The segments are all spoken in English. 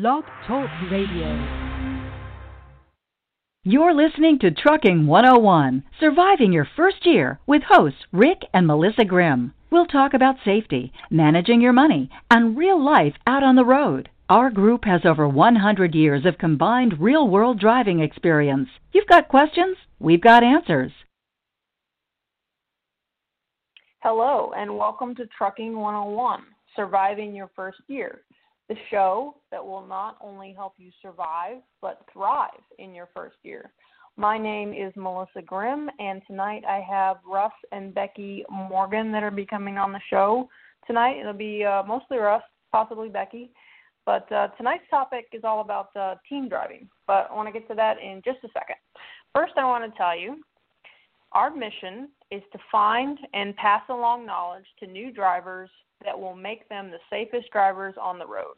Blog Talk Radio. You're listening to Trucking 101 Surviving Your First Year with hosts Rick and Melissa Grimm. We'll talk about safety, managing your money, and real life out on the road. Our group has over 100 years of combined real world driving experience. You've got questions? We've got answers. Hello, and welcome to Trucking 101 Surviving Your First Year, the show that will not only help you survive, but thrive in your first year. My name is Melissa Grimm, and tonight I have Russ and Becky Morgan that are be coming on the show. Tonight it'll be uh, mostly Russ, possibly Becky. But uh, tonight's topic is all about uh, team driving. But I want to get to that in just a second. First, I want to tell you our mission is to find and pass along knowledge to new drivers that will make them the safest drivers on the road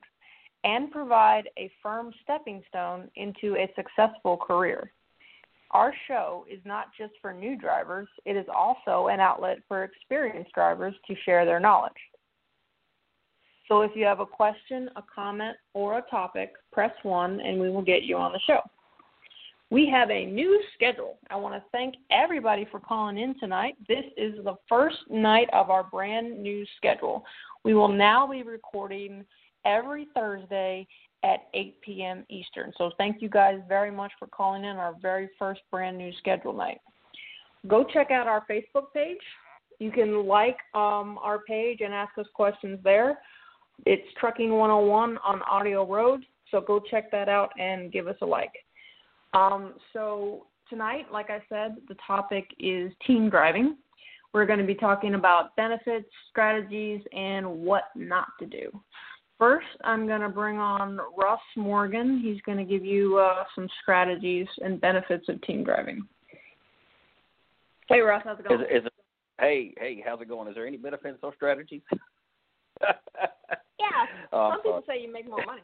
and provide a firm stepping stone into a successful career. Our show is not just for new drivers, it is also an outlet for experienced drivers to share their knowledge. So if you have a question, a comment, or a topic, press 1 and we will get you on the show. We have a new schedule. I want to thank everybody for calling in tonight. This is the first night of our brand new schedule. We will now be recording every Thursday at 8 p.m. Eastern. So thank you guys very much for calling in our very first brand new schedule night. Go check out our Facebook page. You can like um, our page and ask us questions there. It's Trucking 101 on Audio Road. So go check that out and give us a like. Um, so tonight, like I said, the topic is team driving. We're going to be talking about benefits, strategies, and what not to do. First, I'm going to bring on Russ Morgan. He's going to give you uh, some strategies and benefits of team driving. Hey, Russ, how's it going? Is, is it, hey, hey, how's it going? Is there any benefits or strategies? yeah, some people say you make more money.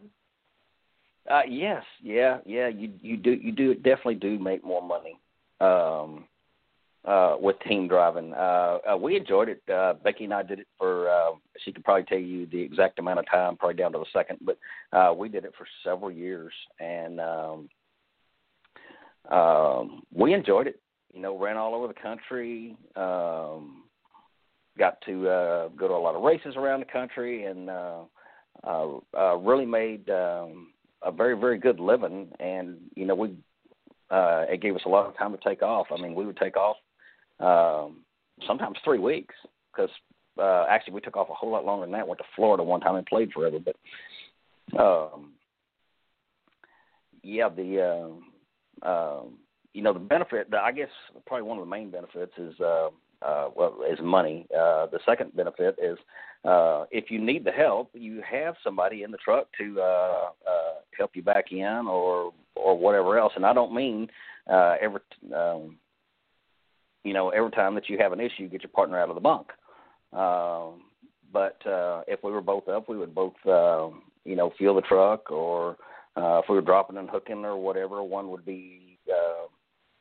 Uh, yes, yeah, yeah. You you do you do definitely do make more money um, uh, with team driving. Uh, uh, we enjoyed it. Uh, Becky and I did it for. Uh, she could probably tell you the exact amount of time, probably down to the second, but uh, we did it for several years, and um, um, we enjoyed it. You know, ran all over the country. Um, got to uh, go to a lot of races around the country, and uh, uh, uh, really made. Um, a very very good living, and you know we uh, it gave us a lot of time to take off. I mean, we would take off um, sometimes three weeks because uh, actually we took off a whole lot longer than that. Went to Florida one time and played forever, but um, yeah, the uh, uh, you know the benefit. I guess probably one of the main benefits is. Uh, uh, well, is money. Uh, the second benefit is uh, if you need the help, you have somebody in the truck to uh, uh, help you back in or or whatever else. And I don't mean uh, every um, you know every time that you have an issue, get your partner out of the bunk. Um, but uh, if we were both up, we would both uh, you know fuel the truck, or uh, if we were dropping and hooking or whatever, one would be uh,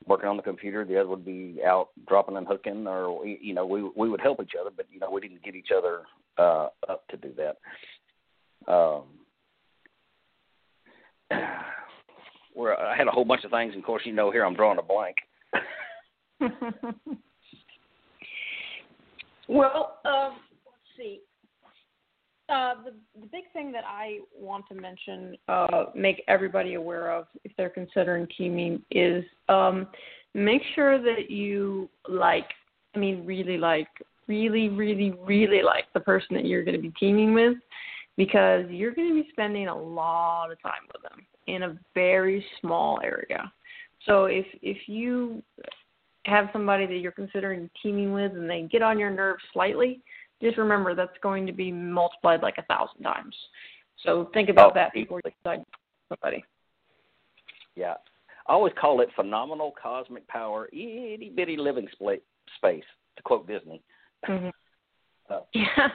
working on the computer, the other would be out dropping and hooking, or you know, we we would help each other, but you know, we didn't get each other uh, up to do that. Um, where I had a whole bunch of things, and of course, you know, here I'm drawing a blank. well, um, let's see. Uh, the, the big thing that I want to mention, uh, make everybody aware of if they're considering teaming, is um, make sure that you like, I mean, really like, really, really, really like the person that you're going to be teaming with because you're going to be spending a lot of time with them in a very small area. So if if you have somebody that you're considering teaming with and they get on your nerves slightly, just remember that's going to be multiplied like a thousand times. So think about oh, that before you decide somebody. Yeah. I always call it phenomenal cosmic power, itty bitty living space, to quote Disney. Mm-hmm. uh, yeah.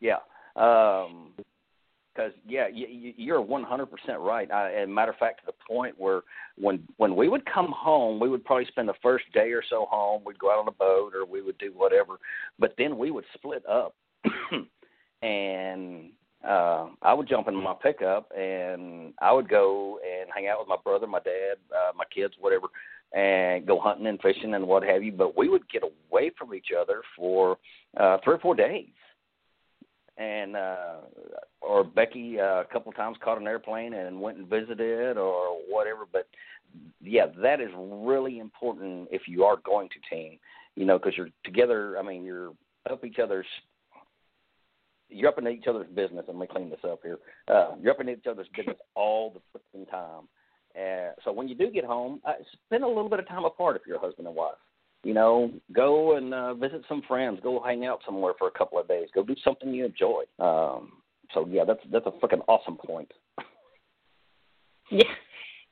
yeah. Um, because yeah, you, you're 100% right. I, and matter of fact, to the point where when when we would come home, we would probably spend the first day or so home. We'd go out on a boat or we would do whatever, but then we would split up, and uh, I would jump in my pickup and I would go and hang out with my brother, my dad, uh, my kids, whatever, and go hunting and fishing and what have you. But we would get away from each other for uh, three or four days. And uh, or Becky uh, a couple times caught an airplane and went and visited or whatever. But yeah, that is really important if you are going to team, you know, because you're together. I mean, you're up each other's you're up in each other's business. Let me clean this up here. Uh, you're up in each other's business all the fucking time. Uh, so when you do get home, uh, spend a little bit of time apart if you're a husband and wife. You know, go and uh, visit some friends. Go hang out somewhere for a couple of days. Go do something you enjoy. Um, so yeah, that's that's a fucking awesome point. yeah,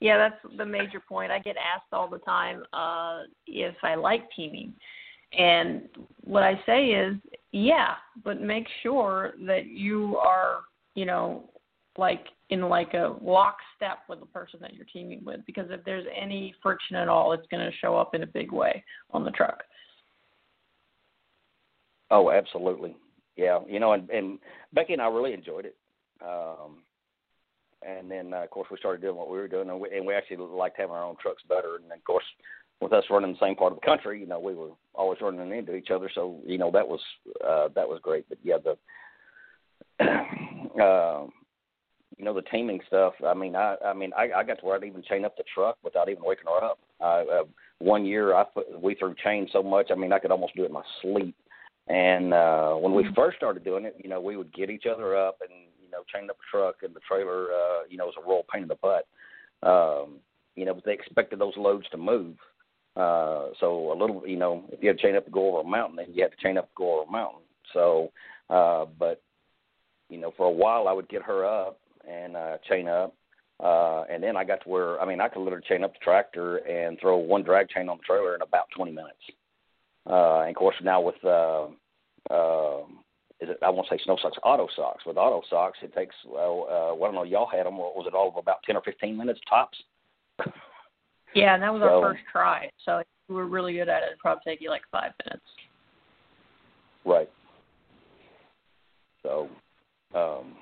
yeah, that's the major point. I get asked all the time uh, if I like teaming, and what I say is, yeah, but make sure that you are, you know, like in like a lockstep with the person that you're teaming with because if there's any friction at all, it's going to show up in a big way on the truck. Oh, absolutely. Yeah, you know, and, and Becky and I really enjoyed it. Um, and then, uh, of course, we started doing what we were doing, and we, and we actually liked having our own trucks better. And then, of course, with us running the same part of the country, you know, we were always running into each other. So, you know, that was uh, that was great. But yeah, the uh, you know the teaming stuff. I mean, I I mean, I, I got to where I'd even chain up the truck without even waking her up. Uh, uh, one year, I put, we threw chains so much. I mean, I could almost do it in my sleep. And uh, when we first started doing it, you know, we would get each other up and you know chain up the truck and the trailer. Uh, you know, was a real pain in the butt. Um, you know, but they expected those loads to move. Uh, so a little, you know, if you had to chain up to go over a mountain, then you had to chain up to go over a mountain. So, uh, but you know, for a while I would get her up and uh, chain up. Uh, and then I got to where I mean I could literally chain up the tractor and throw one drag chain on the trailer in about 20 minutes. Uh, and of course now with uh, uh, is it I won't say snow socks, auto socks. With auto socks, it takes well, uh, well I don't know y'all had them. Was it all of about 10 or 15 minutes tops? yeah, and that was so, our first try. So if you were really good at it. It'd probably take you like five minutes. Right. So, um,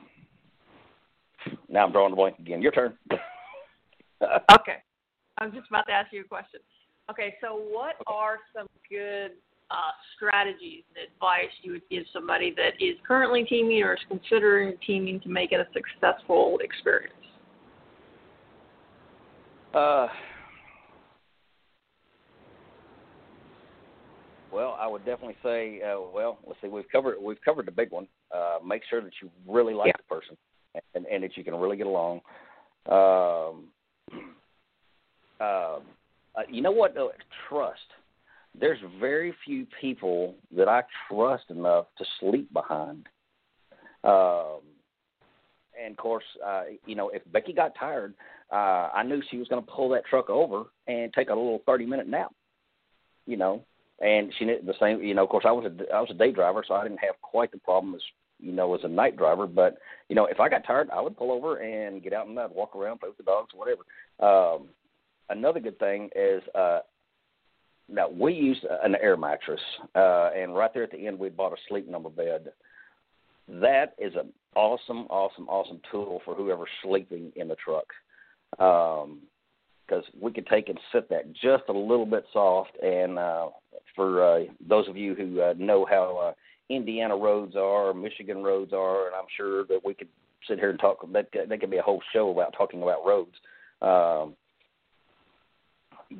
now I'm drawing the blank again. Your turn. okay. I'm just about to ask you a question. Okay, so what are some good uh, strategies and advice you would give somebody that is currently teaming or is considering teaming to make it a successful experience? Uh, well, I would definitely say, uh, well, let's see, we've covered we've covered the big one. Uh, make sure that you really like yeah. the person and, and that you can really get along. Um, uh, uh, you know what? Though? Trust. There's very few people that I trust enough to sleep behind. Um, and of course, uh, you know, if Becky got tired, uh, I knew she was going to pull that truck over and take a little thirty minute nap. You know, and she the same. You know, of course, I was a I was a day driver, so I didn't have quite the problem as you know, as a night driver. But you know, if I got tired, I would pull over and get out and I'd walk around, play with the dogs, whatever. Um, another good thing is uh, now we used an air mattress, uh, and right there at the end, we bought a sleep number bed. That is an awesome, awesome, awesome tool for whoever's sleeping in the truck. Um, because we could take and sit that just a little bit soft. And uh, for uh, those of you who uh, know how uh, Indiana roads are, Michigan roads are, and I'm sure that we could sit here and talk. That that could be a whole show about talking about roads. Um,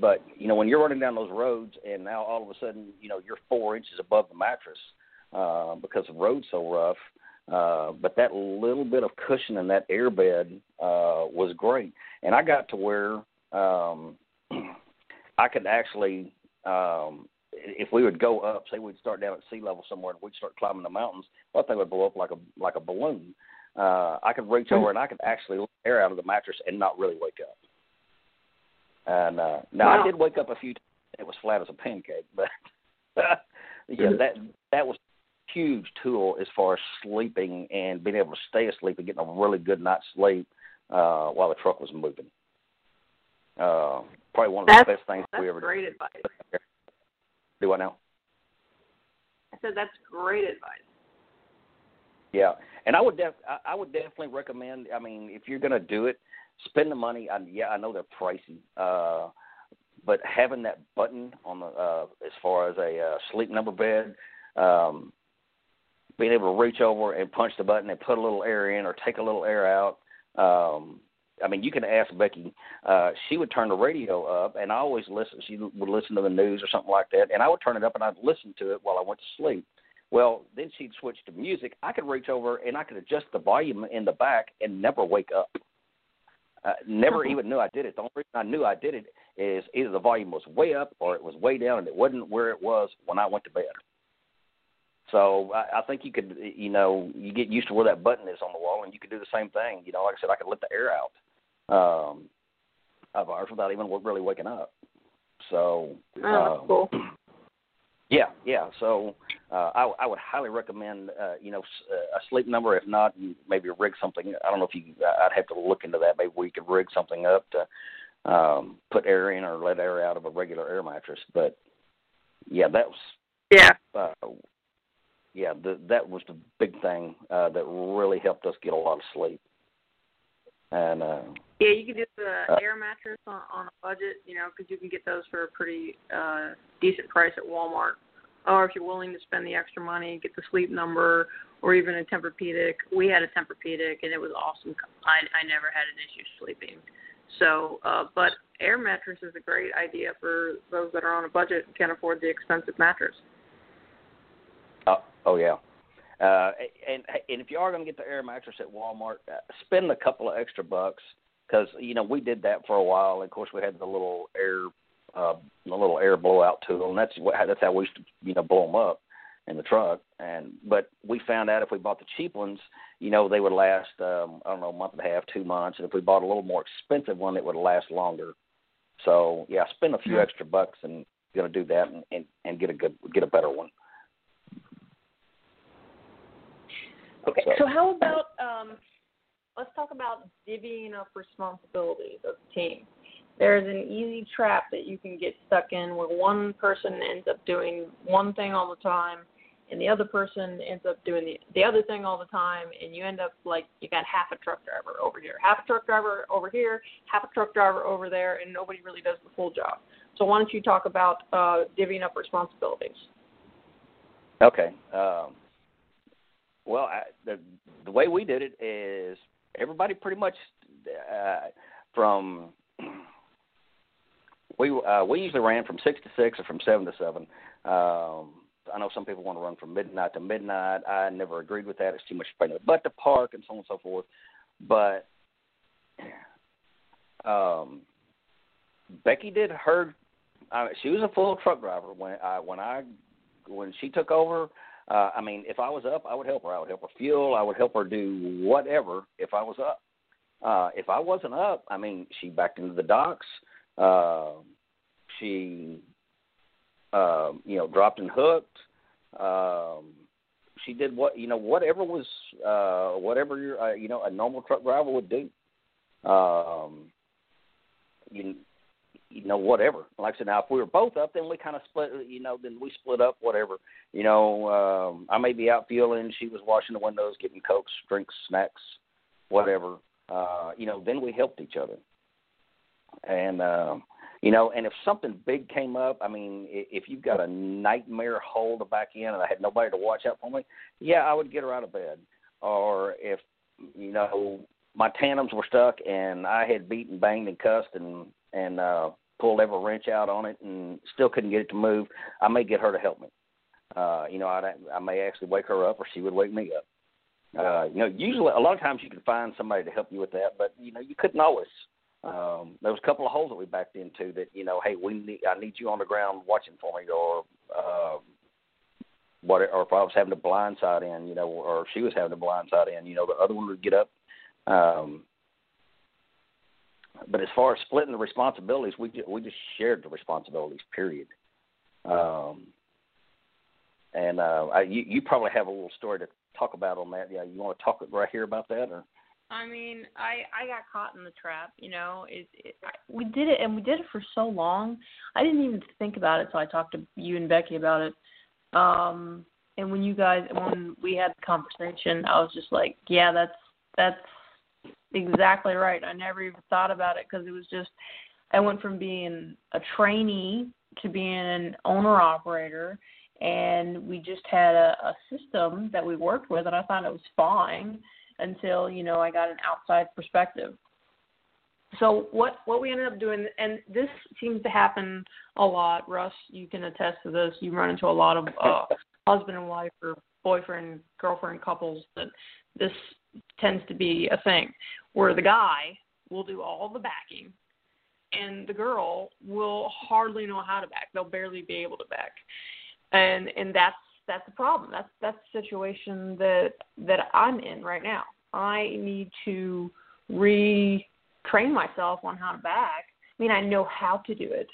but you know, when you're running down those roads, and now all of a sudden, you know, you're four inches above the mattress uh, because the road's so rough. Uh, but that little bit of cushion in that airbed uh, was great, and I got to where um, I could actually um, if we would go up, say we'd start down at sea level somewhere and we'd start climbing the mountains, that thing would blow up like a like a balloon. Uh, I could reach over and I could actually let air out of the mattress and not really wake up. And uh, now wow. I did wake up a few times. It was flat as a pancake, but yeah, that that was a huge tool as far as sleeping and being able to stay asleep and getting a really good night's sleep uh, while the truck was moving. Uh, probably one of the best things we ever great did. advice. Do what now? I said that's great advice. Yeah, and I would def I would definitely recommend. I mean, if you're going to do it, spend the money. I, yeah, I know they're pricey, uh, but having that button on the uh, as far as a uh, sleep number bed, um, being able to reach over and punch the button and put a little air in or take a little air out. Um, I mean, you can ask Becky. Uh, she would turn the radio up, and I always listen. She would listen to the news or something like that, and I would turn it up and I'd listen to it while I went to sleep. Well, then she'd switch to music. I could reach over and I could adjust the volume in the back and never wake up. Uh, never uh-huh. even knew I did it. The only reason I knew I did it is either the volume was way up or it was way down, and it wasn't where it was when I went to bed. So I, I think you could, you know, you get used to where that button is on the wall, and you could do the same thing. You know, like I said, I could let the air out um, of ours without even really waking up. So, oh, um, cool. Yeah, yeah. So uh, I, I would highly recommend, uh, you know, a sleep number. If not, maybe rig something. I don't know if you. I'd have to look into that. Maybe we could rig something up to um, put air in or let air out of a regular air mattress. But yeah, that was. Yeah. Uh, yeah, the, that was the big thing uh, that really helped us get a lot of sleep. And uh, yeah, you can do the uh, air mattress on, on a budget, you know, because you can get those for a pretty uh, decent price at Walmart. Or if you're willing to spend the extra money, get the sleep number, or even a Tempur-Pedic. We had a Tempur-Pedic, and it was awesome. I I never had an issue sleeping. So, uh, but air mattress is a great idea for those that are on a budget and can't afford the expensive mattress. Oh, oh yeah. Uh, and and if you are going to get the air mattress at Walmart, uh, spend a couple of extra bucks because you know we did that for a while. And of course, we had the little air, uh, the little air blowout tool, and that's what that's how we used to you know blow them up in the truck. And but we found out if we bought the cheap ones, you know, they would last um, I don't know a month and a half, two months, and if we bought a little more expensive one, it would last longer. So yeah, spend a few mm-hmm. extra bucks and going to do that and, and and get a good get a better one. Okay, so, so how about um, let's talk about divvying up responsibilities of the team. There's an easy trap that you can get stuck in where one person ends up doing one thing all the time and the other person ends up doing the, the other thing all the time and you end up like you got half a truck driver over here, half a truck driver over here, half a truck driver over there and nobody really does the full job. So why don't you talk about uh, divvying up responsibilities? Okay. Um, well, I, the the way we did it is everybody pretty much uh, from we uh, we usually ran from six to six or from seven to seven. Um, I know some people want to run from midnight to midnight. I never agreed with that. It's too much pain in the park and so on and so forth. But um, Becky did her. Uh, she was a full truck driver when I when I when she took over. Uh, I mean, if I was up, I would help her. I would help her fuel. I would help her do whatever if I was up. Uh, if I wasn't up, I mean, she backed into the docks. Uh, she, uh, you know, dropped and hooked. Um, she did what you know, whatever was, uh, whatever your, uh, you know, a normal truck driver would do. Um, you, you know, whatever. Like I said, now if we were both up, then we kind of split. You know, then we split up, whatever. You know, um, I may be out fueling. She was washing the windows, getting cokes, drinks, snacks, whatever. Uh, you know, then we helped each other. And um, you know, and if something big came up, I mean, if you've got a nightmare hole to back in, and I had nobody to watch out for me, yeah, I would get her out of bed. Or if you know my tandems were stuck and I had beat and banged and cussed and and uh, pulled every wrench out on it and still couldn't get it to move, I may get her to help me. Uh, you know, I I may actually wake her up, or she would wake me up. Uh, you know, usually a lot of times you can find somebody to help you with that, but you know, you couldn't always. Um, there was a couple of holes that we backed into that you know, hey, we need I need you on the ground watching for me, or uh, what, or if I was having to blind side in, you know, or she was having to blind side in, you know, the other one would get up. Um, but as far as splitting the responsibilities, we just, we just shared the responsibilities. Period. Um, and uh, I, you you probably have a little story to talk about on that. Yeah, you want to talk right here about that, or? I mean, I I got caught in the trap. You know, it, it I, we did it, and we did it for so long. I didn't even think about it until I talked to you and Becky about it. Um, and when you guys when we had the conversation, I was just like, yeah, that's that's exactly right. I never even thought about it because it was just I went from being a trainee to being an owner operator and we just had a, a system that we worked with and I thought it was fine until, you know, I got an outside perspective. So what what we ended up doing and this seems to happen a lot, Russ, you can attest to this. You run into a lot of uh husband and wife or boyfriend girlfriend couples that this tends to be a thing where the guy will do all the backing and the girl will hardly know how to back. They'll barely be able to back. And and that's that's the problem. That's that's the situation that that I'm in right now. I need to retrain myself on how to back. I mean, I know how to do it,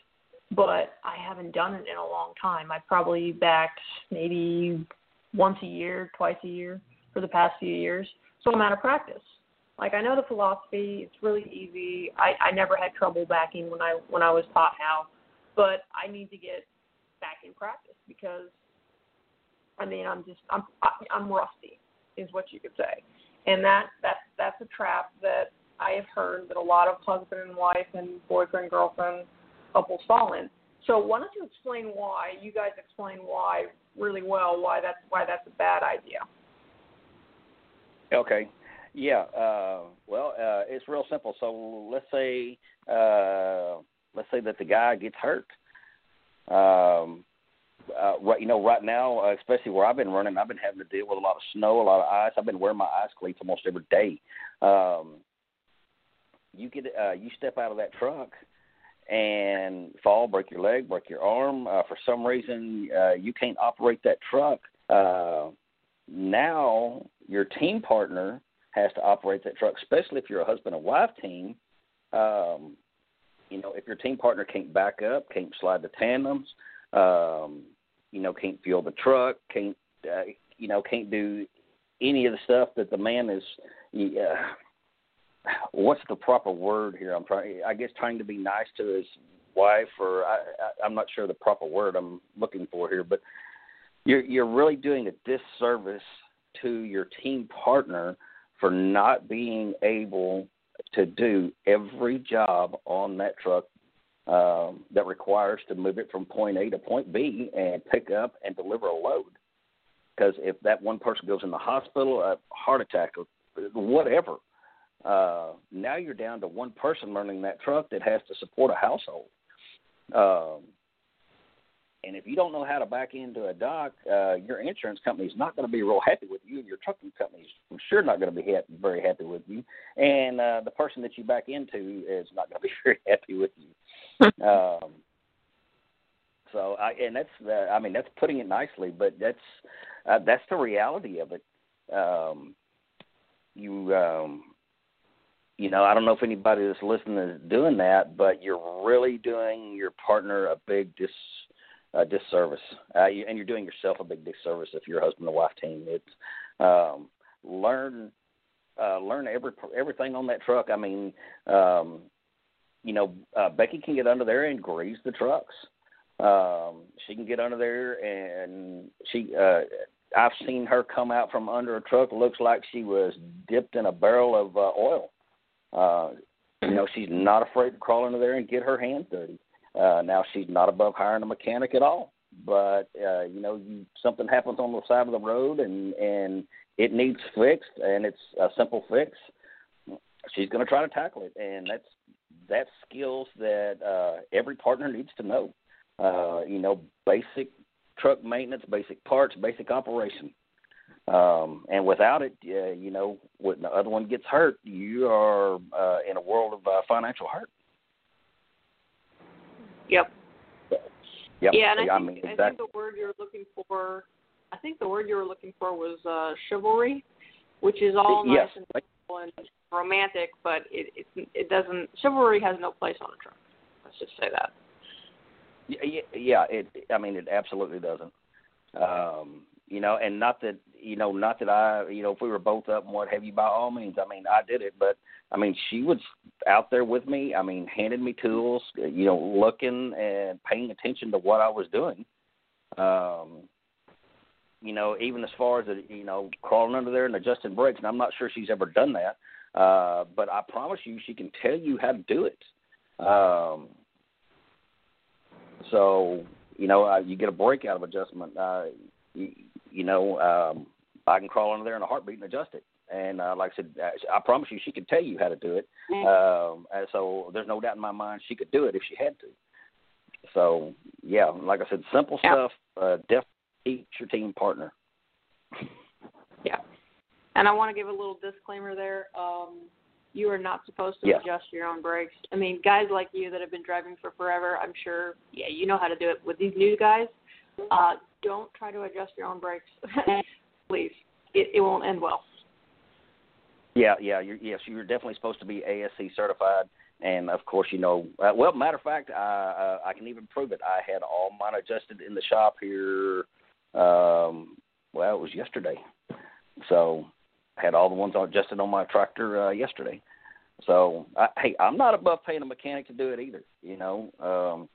but I haven't done it in a long time. I probably backed maybe once a year, twice a year for the past few years. So I'm out of practice. Like I know the philosophy, it's really easy. I, I never had trouble backing when I when I was taught how, but I need to get back in practice because I mean I'm just I'm I'm rusty is what you could say, and that that that's a trap that I have heard that a lot of husband and wife and boyfriend girlfriend couples fall in. So why don't you explain why? You guys explain why really well why that's why that's a bad idea. Okay. Yeah. Uh, well, uh, it's real simple. So let's say uh, let's say that the guy gets hurt. Um, uh, right, you know, right now, uh, especially where I've been running, I've been having to deal with a lot of snow, a lot of ice. I've been wearing my ice cleats almost every day. Um, you get, uh, you step out of that truck and fall, break your leg, break your arm. Uh, for some reason, uh, you can't operate that truck. Uh, now your team partner has to operate that truck, especially if you're a husband and wife team. Um, you know, if your team partner can't back up, can't slide the tandems, um, you know, can't fuel the truck, can't, uh, you know, can't do any of the stuff that the man is. Uh, what's the proper word here? I'm trying. I guess trying to be nice to his wife, or I, I, I'm not sure the proper word I'm looking for here, but you're you're really doing a disservice to your team partner for not being able to do every job on that truck um, that requires to move it from point A to point B and pick up and deliver a load. Because if that one person goes in the hospital, a heart attack, or whatever, uh, now you're down to one person running that truck that has to support a household. Um, and if you don't know how to back into a dock, uh, your insurance company is not going to be real happy with you, and your trucking company is sure not going to be ha- very happy with you. And uh, the person that you back into is not going to be very happy with you. um, so, I, and that's, uh, I mean, that's putting it nicely, but that's uh, that's the reality of it. Um, you, um, you know, I don't know if anybody that's listening is doing that, but you're really doing your partner a big dis uh, disservice, uh, you, and you're doing yourself a big disservice if you're a husband and wife team. It's um, learn uh, learn every everything on that truck. I mean, um, you know, uh, Becky can get under there and grease the trucks. Um, she can get under there and she. Uh, I've seen her come out from under a truck. Looks like she was dipped in a barrel of uh, oil. Uh, you know, she's not afraid to crawl under there and get her hands dirty. Uh, now she's not above hiring a mechanic at all, but uh, you know, you, something happens on the side of the road and and it needs fixed, and it's a simple fix. She's going to try to tackle it, and that's that's skills that uh, every partner needs to know. Uh, you know, basic truck maintenance, basic parts, basic operation. Um, and without it, uh, you know, when the other one gets hurt, you are uh, in a world of uh, financial hurt. Yep. Yep. Yeah, and I, I think, mean, I think the word you're looking for, I think the word you were looking for was uh, chivalry, which is all yes. nice and and romantic, but it it it doesn't. Chivalry has no place on a truck. Let's just say that. Yeah, yeah. It. I mean, it absolutely doesn't. Um, you know, and not that you know, not that I, you know, if we were both up and what have you, by all means, I mean, I did it, but I mean, she was out there with me. I mean, handed me tools, you know, looking and paying attention to what I was doing. Um, you know, even as far as the, you know, crawling under there and adjusting brakes, and I'm not sure she's ever done that. Uh, but I promise you, she can tell you how to do it. Um, so, you know, uh, you get a brake out of adjustment. Uh, you, you know, um, I can crawl under there in a heartbeat and adjust it. And uh, like I said, I promise you, she could tell you how to do it. Um, so there's no doubt in my mind she could do it if she had to. So yeah, like I said, simple yeah. stuff. Uh, definitely teach your team partner. Yeah, and I want to give a little disclaimer there. Um, you are not supposed to Yeah. adjust your own brakes. I mean, guys like you that have been driving for forever, I'm sure, yeah, you know how to do it. With these new guys, uh, don't try to adjust your own brakes, please. It, it won't end well. Yeah, yeah, you're, yes, you're definitely supposed to be ASE certified, and of course, you know. Uh, well, matter of fact, I uh, I can even prove it. I had all mine adjusted in the shop here. Um, well, it was yesterday, so I had all the ones adjusted on my tractor uh, yesterday. So, I, hey, I'm not above paying a mechanic to do it either. You know, um,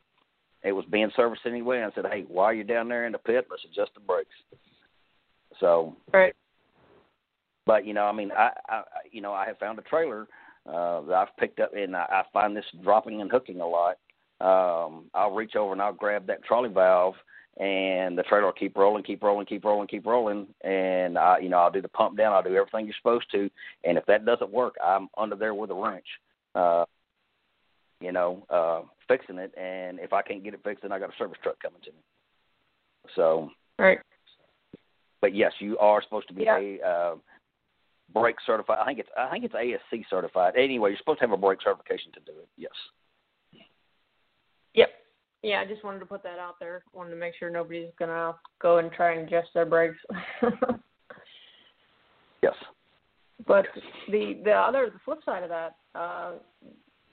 it was being serviced anyway, and I said, hey, while you're down there in the pit, let's adjust the brakes. So, Right. but you know, I mean, I, I you know, I have found a trailer uh, that I've picked up, and I, I find this dropping and hooking a lot. Um, I'll reach over and I'll grab that trolley valve, and the trailer will keep rolling, keep rolling, keep rolling, keep rolling, and I, you know, I'll do the pump down, I'll do everything you're supposed to, and if that doesn't work, I'm under there with a wrench. Uh, you know, uh, fixing it, and if I can't get it fixed, then I got a service truck coming to me. So, Right. but yes, you are supposed to be Yeah. a uh, brake certified. I think it's I think it's ASE certified. Anyway, you're supposed to have a brake certification to do it. Yes. Yep. Yeah, I just wanted to put that out there. Wanted to make sure nobody's gonna go and try and adjust their brakes. Yes. but the the other the flip side of that, uh,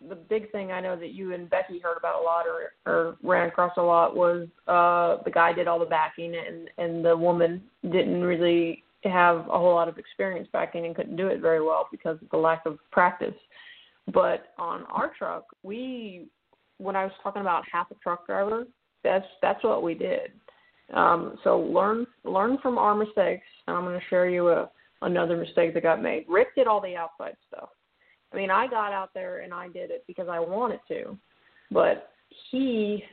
the big thing I know that you and Becky heard about a lot or or ran across a lot was uh, the guy did all the backing and and the woman didn't really have a whole lot of experience backing and couldn't do it very well because of the lack of practice. But on our truck, we when I was talking about half a truck driver, that's that's what we did. Um, so learn learn from our mistakes. And I'm going to share you a another mistake that got made. Rick did all the outside stuff. I mean, I got out there and I did it because I wanted to, but he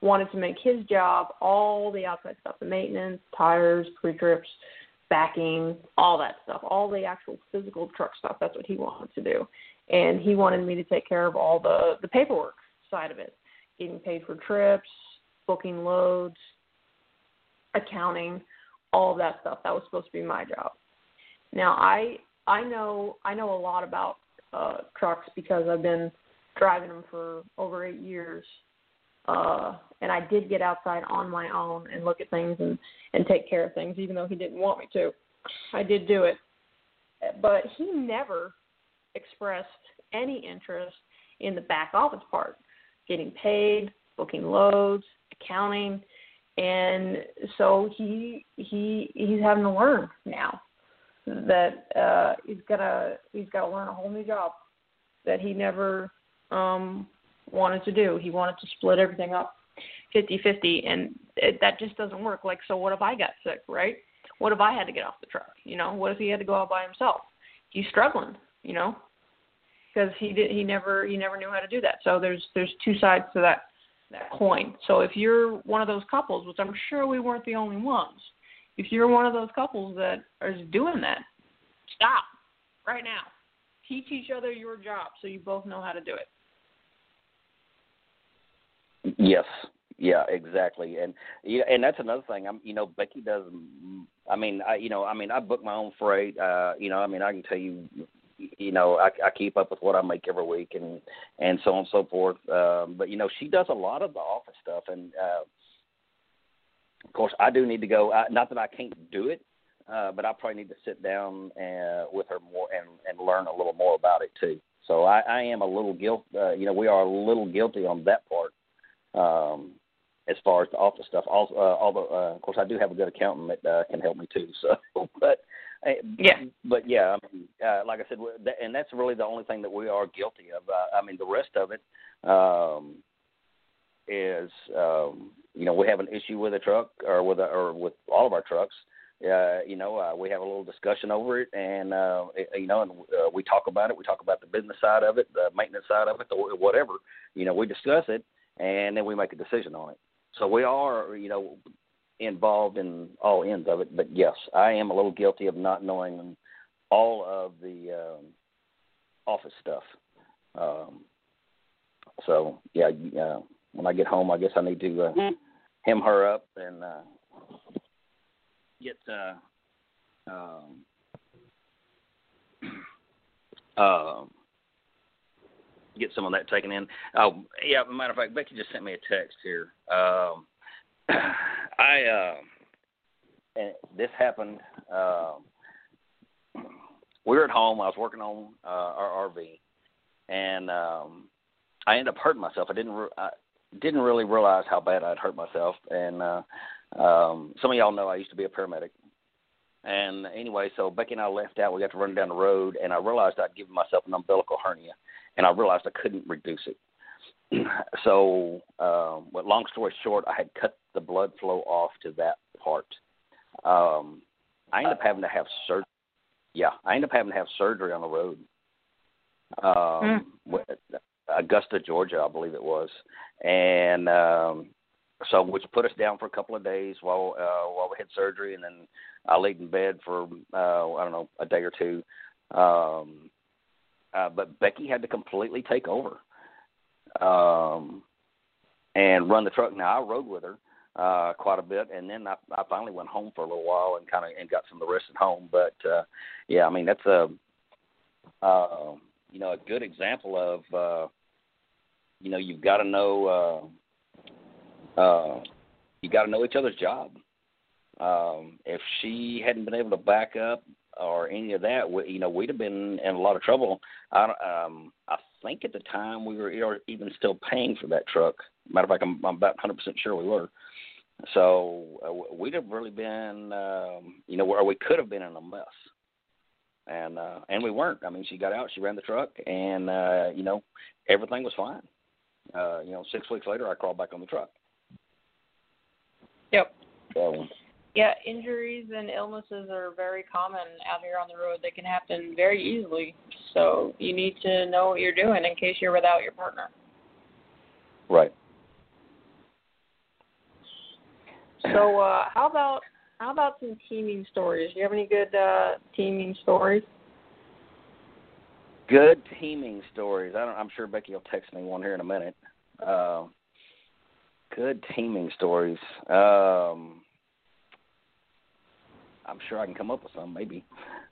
wanted to make his job all the outside stuff, the maintenance, tires, pre-trips, backing, all that stuff, all the actual physical truck stuff. That's what he wanted to do, and he wanted me to take care of all the the paperwork side of it, getting paid for trips, booking loads, accounting, all that stuff. That was supposed to be my job. Now I I know I know a lot about uh trucks because I've been driving them for over 8 years. Uh and I did get outside on my own and look at things and and take care of things even though he didn't want me to. I did do it. But he never expressed any interest in the back office part, getting paid, booking loads, accounting, and so he he he's having to learn now that uh he's gotta he's gotta learn a whole new job that he never um wanted to do. He wanted to split everything up fifty fifty and it, that just doesn't work. Like so what if i got sick right? What if i had to get off the truck you know? What if he had to go out by himself? He's struggling you know? Because he did he never he never knew how to do that. So there's there's two sides to that that coin. So if you're one of those couples, which I'm sure we weren't the only ones, if you're one of those couples that is doing that, stop right now. Teach each other your job so you both know how to do it. Yes. Yeah, exactly. And yeah, and that's another thing. I'm you know, Becky does I mean, I you know, I mean, I book my own freight, uh, you know, I mean, I can tell you you know, I, I keep up with what I make every week and and so on and so forth. Um, but you know, she does a lot of the office stuff, and uh, of course, I do need to go. I, not that I can't do it, uh, but I probably need to sit down uh, with her more and and learn a little more about it too. So I, I am a little guilt. Uh, you know, we are a little guilty on that part. Um, as far as the office stuff, also, uh, although uh, of course I do have a good accountant that uh, can help me too. So, but Yeah. But yeah, I mean, uh, like I said, that- and that's really the only thing that we are guilty of. Uh, I mean, the rest of it um, is, um, you know we have an issue with a truck or with a, or with all of our trucks, uh, you know, uh, we have a little discussion over it, and uh, you know, and uh, we talk about it. We talk about the business side of it, the maintenance side of it, the whatever. You know, we discuss it, and then we make a decision on it. So we are, you know, involved in all ends of it. But yes, I am a little guilty of not knowing all of the um, office stuff. Um, so yeah, uh, when I get home, I guess I need to uh, hem her up and uh, get uh, um, uh, get some of that taken in. Oh, yeah. Matter of fact, Becky just sent me a text here. Um, I uh, and this happened. Uh, we were at home. I was working on uh, our RV, and um, I ended up hurting myself. I didn't. I didn't really realize how bad I'd hurt myself, and uh, um, some of y'all know I used to be a paramedic. And anyway, so Becky and I left out. We got to run down the road, and I realized I'd given myself an umbilical hernia, and I realized I couldn't reduce it. so, um, but long story short, I had cut the blood flow off to that part. Um, I ended up having to have surgery. Yeah, I ended up having to have surgery on the road. Um, mm. Augusta, Georgia, I believe it was, and um, so which put us down for a couple of days while uh, while we had surgery, and then I laid in bed for uh, I don't know a day or two. Um, uh, but Becky had to completely take over um, and run the truck. Now I rode with her uh, quite a bit, and then I, I finally went home for a little while and kind of and got some of the rest at home. But uh, yeah, I mean that's a uh, you know a good example of uh, you know you've got to know. Uh, uh, you got to know each other's job. Um, if she hadn't been able to back up or any of that, we, you know, we'd have been in a lot of trouble. I, um, I think at the time we were even still paying for that truck. Matter of fact, I'm, I'm about 100% sure we were. So uh, we'd have really been, um, you know, or we could have been in a mess. And uh, and we weren't. I mean, she got out, she ran the truck, and uh, you know, everything was fine. Uh, you know, six weeks later, I crawled back on the truck. Yep. So, yeah, injuries and illnesses are very common out here on the road. They can happen very easily. So you need to know what you're doing in case you're without your partner. Right. So uh, how about how about some teaming stories? Do you have any good uh, teaming stories? Good teaming stories. I don't, I'm sure Becky will text me one here in a minute. Uh, Good teaming stories. Um, I'm sure I can come up with some, maybe.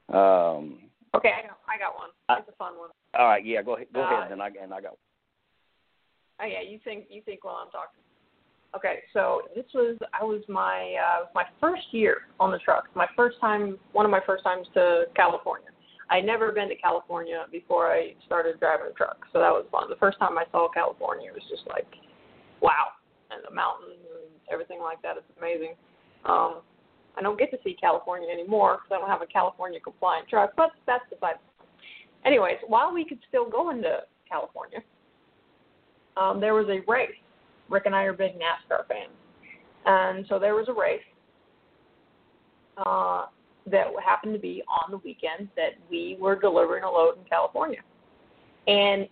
Um, okay, I got, I got one. It's a fun one. All right, yeah, go ahead. Go uh, ahead, and I and I got. Oh yeah, you think you think while I'm talking. Okay, so this was I was my uh, my first year on the truck. My first time, one of my first times to California. I'd never been to California before I started driving a truck, so that was fun. The first time I saw California, it was just like, wow and the mountains and everything like that. It's amazing. Um, I don't get to see California anymore because I don't have a California compliant truck, but that's beside. Anyways, while we could still go into California, um, there was a race. Rick and I are big NASCAR fans, and so there was a race uh, that happened to be on the weekend that we were delivering a load in California. And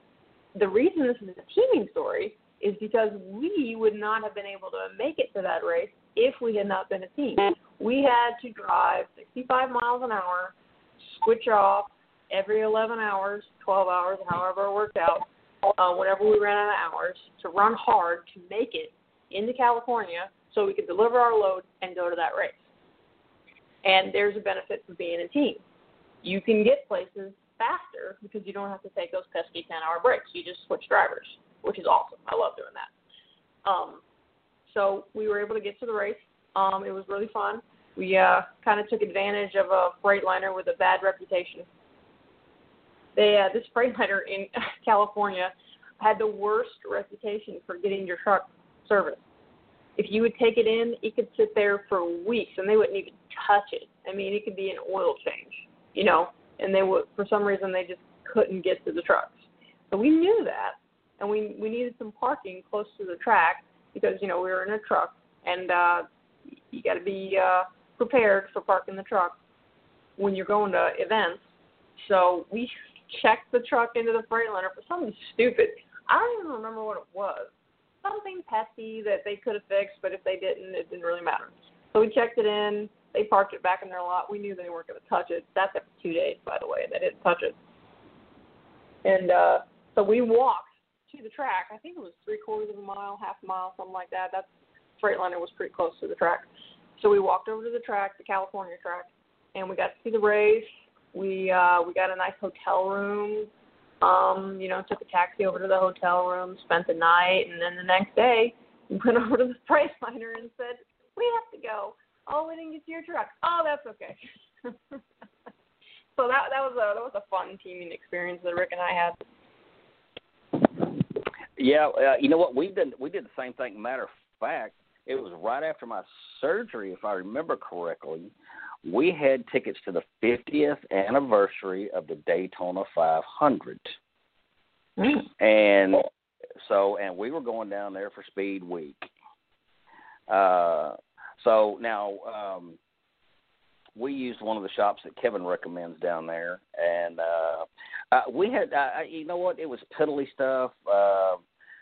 the reason this is a teaming story is because we would not have been able to make it to that race if we had not been a team. We had to drive 65 miles an hour, switch off every 11 hours, 12 hours, however it worked out, uh, whenever we ran out of hours, to run hard to make it into California so we could deliver our load and go to that race. And there's a benefit for being a team. You can get places faster because you don't have to take those pesky 10 hour breaks. You just switch drivers which is awesome. I love doing that. Um, so we were able to get to the race. Um, it was really fun. We uh, kind of took advantage of a Freightliner with a bad reputation. They, uh, this Freightliner in California had the worst reputation for getting your truck serviced. If you would take it in, it could sit there for weeks and they wouldn't even touch it. I mean, it could be an oil change, you know, and they would, for some reason, they just couldn't get to the trucks. So we knew that, and we we needed some parking close to the track because you know we were in a truck and uh, you got to be uh, prepared for parking the truck when you're going to events. So we checked the truck into the Freightliner for something stupid. I don't even remember what it was. Something pesky that they could have fixed, but if they didn't, it didn't really matter. So we checked it in. They parked it back in their lot. We knew they weren't going to touch it. That's after two days, by the way. They didn't touch it. And uh, so we walked to the track. I think it was three quarters of a mile, half a mile, something like that. That's Freightliner was pretty close to the track. So we walked over to the track, the California track, and we got to see the race. We uh, we got a nice hotel room. Um, you know, took a taxi over to the hotel room, spent the night, and then the next day we went over to the Freightliner and said, "We have to go. Oh, we didn't get to your truck. Oh, that's okay." so that that was a that was a fun teaming experience that Rick and I had. Yeah, uh, you know what? We did we did the same thing. Matter of fact, it was right after my surgery, if I remember correctly. We had tickets to the 50th anniversary of the Daytona 500, mm. and so and we were going down there for Speed Week. Uh, so now um, we used one of the shops that Kevin recommends down there, and uh, uh, we had, uh, you know what? It was piddly stuff. Uh,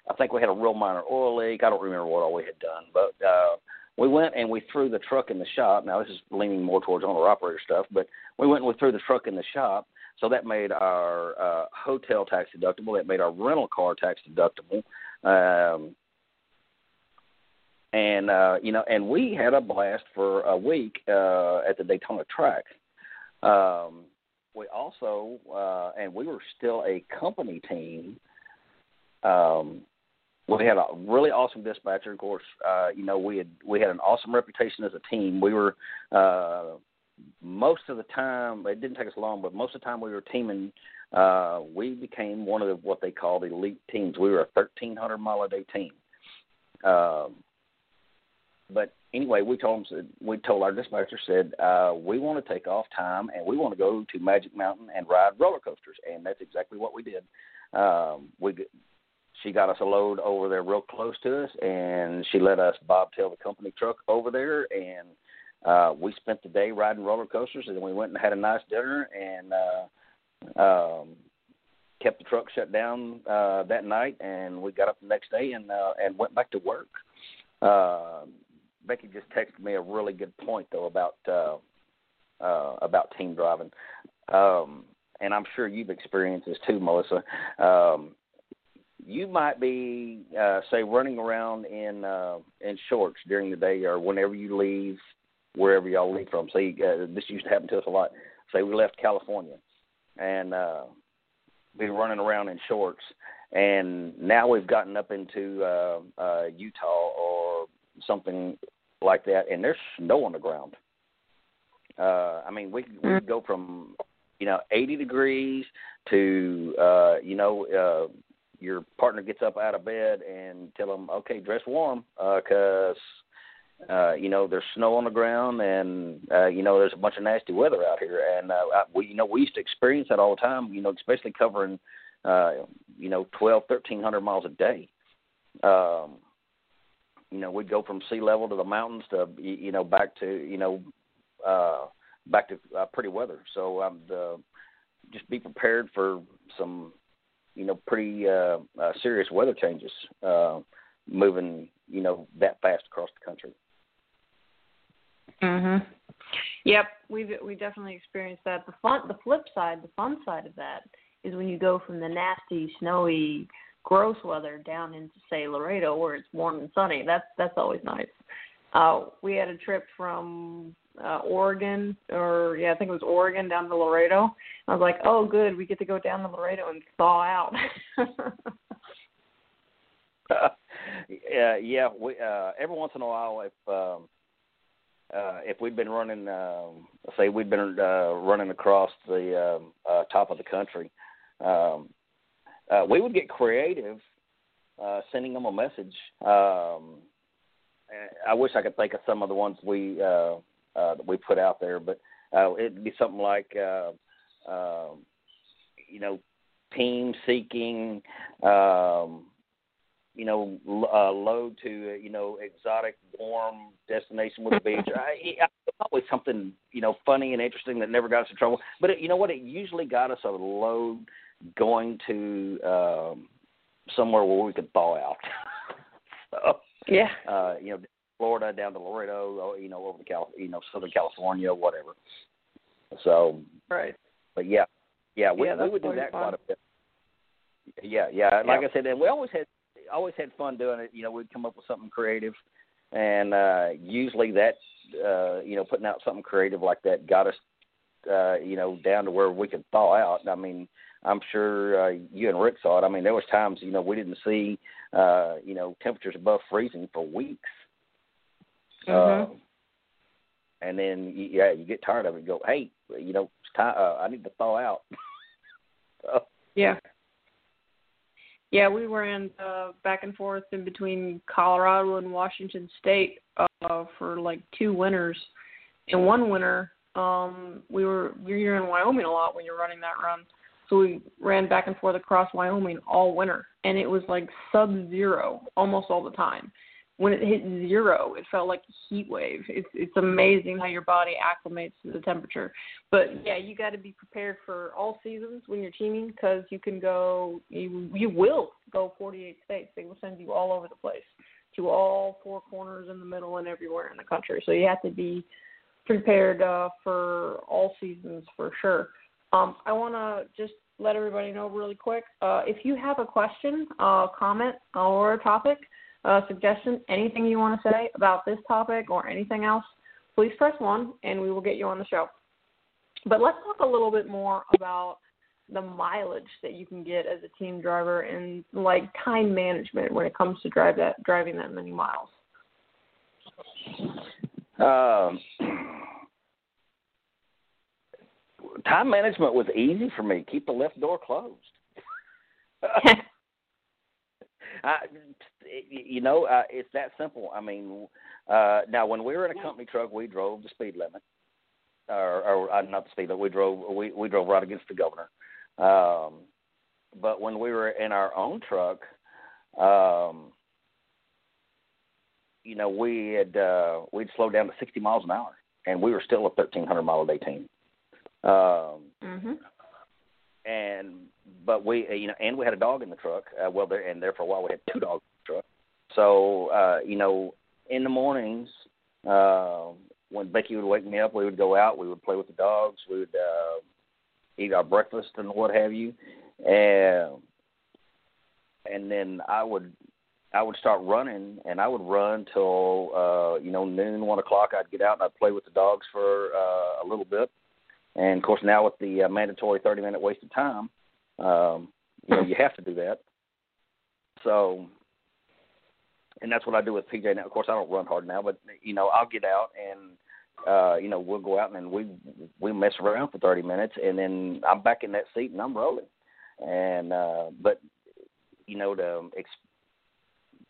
I think we had a real minor oil leak. I don't remember what all we had done, but uh, we went and we threw the truck in the shop. Now this is leaning more towards owner operator stuff, but we went and we threw the truck in the shop. So that made our uh, hotel tax deductible. That made our rental car tax deductible. Um, and uh, you know, and we had a blast for a week uh, at the Daytona track. Um, we also, uh, and we were still a company team. Um, we had a really awesome dispatcher. Of course, uh, you know we had we had an awesome reputation as a team. We were uh, most of the time. It didn't take us long, but most of the time we were teaming. Uh, we became one of the, what they called elite teams. We were a 1,300 mile a day team. Um, but anyway, we told them we told our dispatcher said uh, we want to take off time and we want to go to Magic Mountain and ride roller coasters, and that's exactly what we did. Um, we she got us a load over there real close to us, and she let us bobtail the company truck over there, and uh, we spent the day riding roller coasters, and then we went and had a nice dinner, and uh, um, kept the truck shut down uh, that night, and we got up the next day and uh, and went back to work. Uh, Becky just texted me a really good point though about uh, uh, about team driving, um, and I'm sure you've experienced this too, Melissa. Um, you might be uh, say running around in uh, in shorts during the day or whenever you leave wherever y'all leave from. Say uh, this used to happen to us a lot. Say we left California and uh, been running around in shorts, and now we've gotten up into uh, uh, Utah or something like that, and there's snow on the ground. Uh, I mean, we we mm. go from you know 80 degrees to uh, you know uh, your partner gets up out of bed and tell them, okay, dress warm, because uh, uh, you know there's snow on the ground and uh, you know there's a bunch of nasty weather out here, and uh, we you know we used to experience that all the time. You know, especially covering uh, you know twelve, thirteen hundred miles a day. Um, you know, we'd go from sea level to the mountains to you know back to you know uh, back to uh, pretty weather. So um, the, just be prepared for some you know pretty uh, uh, serious weather changes uh, moving you know that fast across the country. Mhm. Yep, we've we definitely experienced that. The fun, the flip side, the fun side of that is when you go from the nasty, snowy, gross weather down into say Laredo where it's warm and sunny. That's that's always nice. Uh, we had a trip from uh, Oregon, or yeah, I think it was Oregon down to Laredo. I was like, oh, good, we get to go down to Laredo and thaw out. uh, yeah, yeah. We uh, every once in a while, if um, uh, if we'd been running, um, say we'd been uh, running across the um, uh, top of the country, um, uh, we would get creative, uh, sending them a message. Um, I wish I could think of some of the ones we uh, uh, that we put out there, but uh, it'd be something like, uh, um, you know, team seeking, um, you know, uh, load to uh, you know exotic, warm destination with a beach. I, I, always something you know funny and interesting that never got us in trouble. But it, you know what? It usually got us a load going to um, somewhere where we could thaw out. so, yeah. Uh, you know, Florida down to Laredo, or, you know, over to Cal, you know, Southern California, whatever. So. Right. But yeah, yeah, we, yeah, we would do that fun. quite a bit. Yeah, yeah. Like yeah. I said, and we always had always had fun doing it. You know, we'd come up with something creative, and uh usually that uh you know putting out something creative like that got us uh you know down to where we could thaw out. I mean, I'm sure uh, you and Rick saw it. I mean, there was times you know we didn't see uh you know temperatures above freezing for weeks. Mm-hmm. Uh, and then yeah, you get tired of it. You go, hey, you know, it's time. Uh, I need to thaw out. so, yeah. Yeah, we ran uh, back and forth in between Colorado and Washington State uh, for like two winters. And one winter, um, we were we were in Wyoming a lot when you're running that run. So we ran back and forth across Wyoming all winter, and it was like sub zero almost all the time when it hit zero, it felt like a heat wave. It's it's amazing how your body acclimates to the temperature. But yeah, you got to be prepared for all seasons when you're teaming because you can go, you you will go 48 states. They will send you all over the place to all four corners in the middle and everywhere in the country. So you have to be prepared uh, for all seasons for sure. Um, I want to just let everybody know really quick. Uh, if you have a question, uh, comment, or a topic uh, suggestion, anything you want to say about this topic or anything else, please press one and we will get you on the show. But let's talk a little bit more about the mileage that you can get as a team driver and like time management when it comes to drive that driving that many miles. Um, time management was easy for me. Keep the left door closed. I, you know, uh, it's that simple. I mean, uh, now when we were in a company truck, we drove the speed limit, or, or uh, not the speed limit. We drove we we drove right against the governor. Um, but when we were in our own truck, um, you know, we had uh, we'd slowed down to 60 miles an hour, and we were still a 1,300 mile a day team. Um, mm-hmm and but we you know and we had a dog in the truck uh, well there and there for a while we had two dogs in the truck. So uh you know in the mornings uh when becky would wake me up we would go out we would play with the dogs we would uh eat our breakfast and what have you. And and then i would i would start running and i would run till uh you know noon one o'clock. I'd get out and i'd play with the dogs for uh a little bit. And of course, now with the uh, mandatory 30 minute waste of time, um, you know, you have to do that. So, and that's what I do with PJ now. Of course, I don't run hard now, but you know, I'll get out and uh, you know, we'll go out and we we mess around for 30 minutes, and then I'm back in that seat and I'm rolling. And uh, but you know, to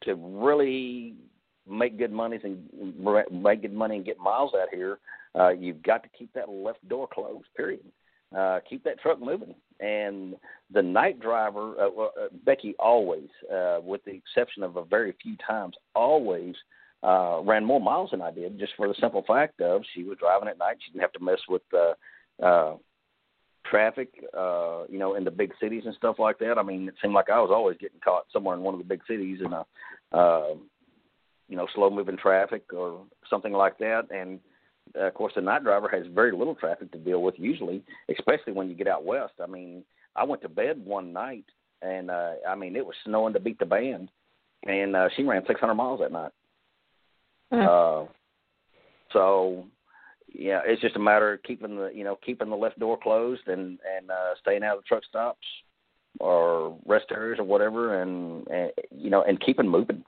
to really make good money and make good money and get miles out here, uh, you've got to keep that left door closed. Period. Uh, keep that truck moving. And the night driver, uh, uh, Becky, always, uh, with the exception of a very few times, always uh, ran more miles than I did, just for the simple fact of she was driving at night. She didn't have to mess with uh, uh, traffic, uh, you know, in the big cities and stuff like that. I mean, it seemed like I was always getting caught somewhere in one of the big cities in a, uh, you know, slow moving traffic or something like that. And uh, of course, the night driver has very little traffic to deal with usually, especially when you get out west. I mean, I went to bed one night, and uh, I mean, it was snowing to beat the band, and uh, she ran 600 miles that night. Mm. Uh, so, yeah, it's just a matter of keeping the you know keeping the left door closed and and uh, staying out of the truck stops or rest areas or whatever, and, and you know, and keeping moving.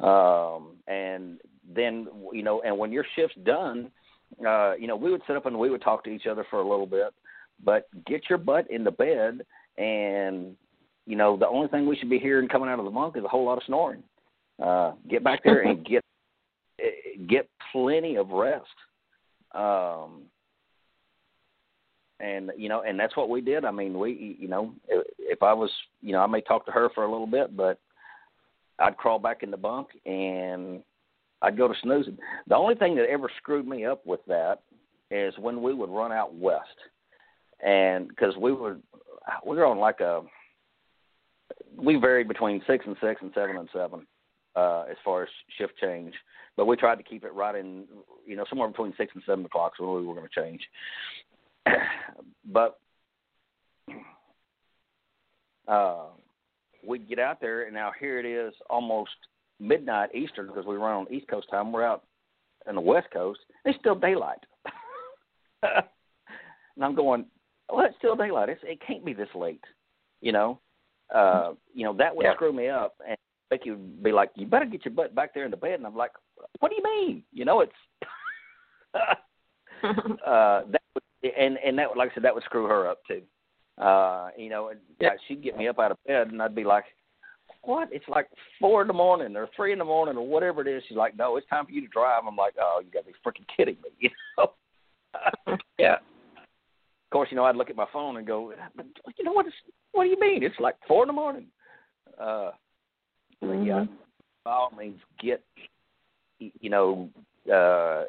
Um, and then you know, and when your shift's done, uh, you know, we would sit up and we would talk to each other for a little bit, but get your butt in the bed and you know, the only thing we should be hearing coming out of the bunk is a whole lot of snoring. Uh, get back there and get get plenty of rest. Um, and you know, and that's what we did. I mean, we, you know, if, if I was, you know, I may talk to her for a little bit, but I'd crawl back in the bunk and I'd go to snoozing. The only thing that ever screwed me up with that is when we would run out west, and because we would we were on like a we varied between six and six and seven and seven uh, as far as shift change, but we tried to keep it right in you know somewhere between six and seven o'clock so we were going to change. but uh, we'd get out there, and now here it is, almost midnight Eastern because we run on East Coast time. We're out in the West Coast. It's still daylight, and I'm going, well, it's still daylight. It's, it can't be this late, you know. Uh, you know that would yeah. screw me up, and make you be like, you better get your butt back there in the bed. And I'm like, what do you mean? You know, it's uh, that would, and and that like I said, that would screw her up too. Uh, you know, and yeah. she'd get me up out of bed, and I'd be like, "What? It's like four in the morning, or three in the morning, or whatever it is." She's like, "No, it's time for you to drive." I'm like, "Oh, you got to be freaking kidding me!" You know? yeah. Of course, you know, I'd look at my phone and go, you know what? Is, what do you mean? It's like four in the morning." Uh, mm-hmm. Yeah, by all means, get you know, uh,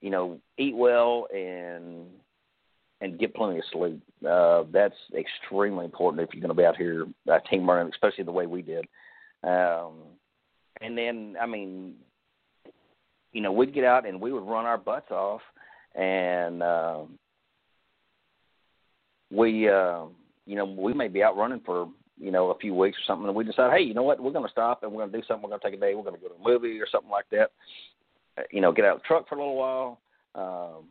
you know, eat well and and get plenty of sleep. Uh, that's extremely important if you're going to be out here uh, team running, especially the way we did. Um, and then, I mean, you know, we'd get out and we would run our butts off, and uh, we, uh, you know, we may be out running for you know a few weeks or something, and we decide, hey, you know what, we're going to stop and we're going to do something. We're going to take a day. We're going to go to a movie or something like that. Uh, you know, get out of the truck for a little while. Um,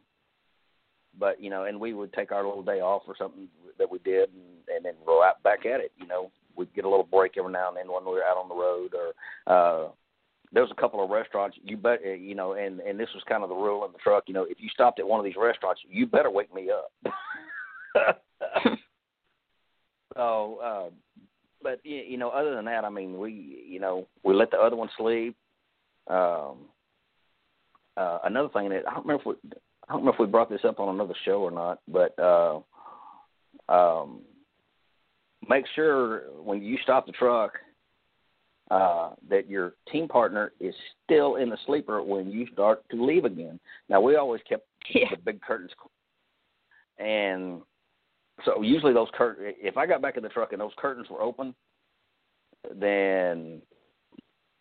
but you know, and we would take our little day off or something that we did, and, and then go out back at it. You know, we'd get a little break every now and then when we were out on the road, or uh, there was a couple of restaurants. You bet, uh, you know, and and this was kind of the rule in the truck. You know, if you stopped at one of these restaurants, you better wake me up. so, uh, but you know, other than that, I mean, we you know we let the other one sleep. Um, uh, another thing that I don't remember if we, I don't know if we brought this up on another show or not, but uh, um, make sure when you stop the truck uh, that your team partner is still in the sleeper when you start to leave again. Now we always kept yeah. the big curtains, c and so usually those curtains. If I got back in the truck and those curtains were open, then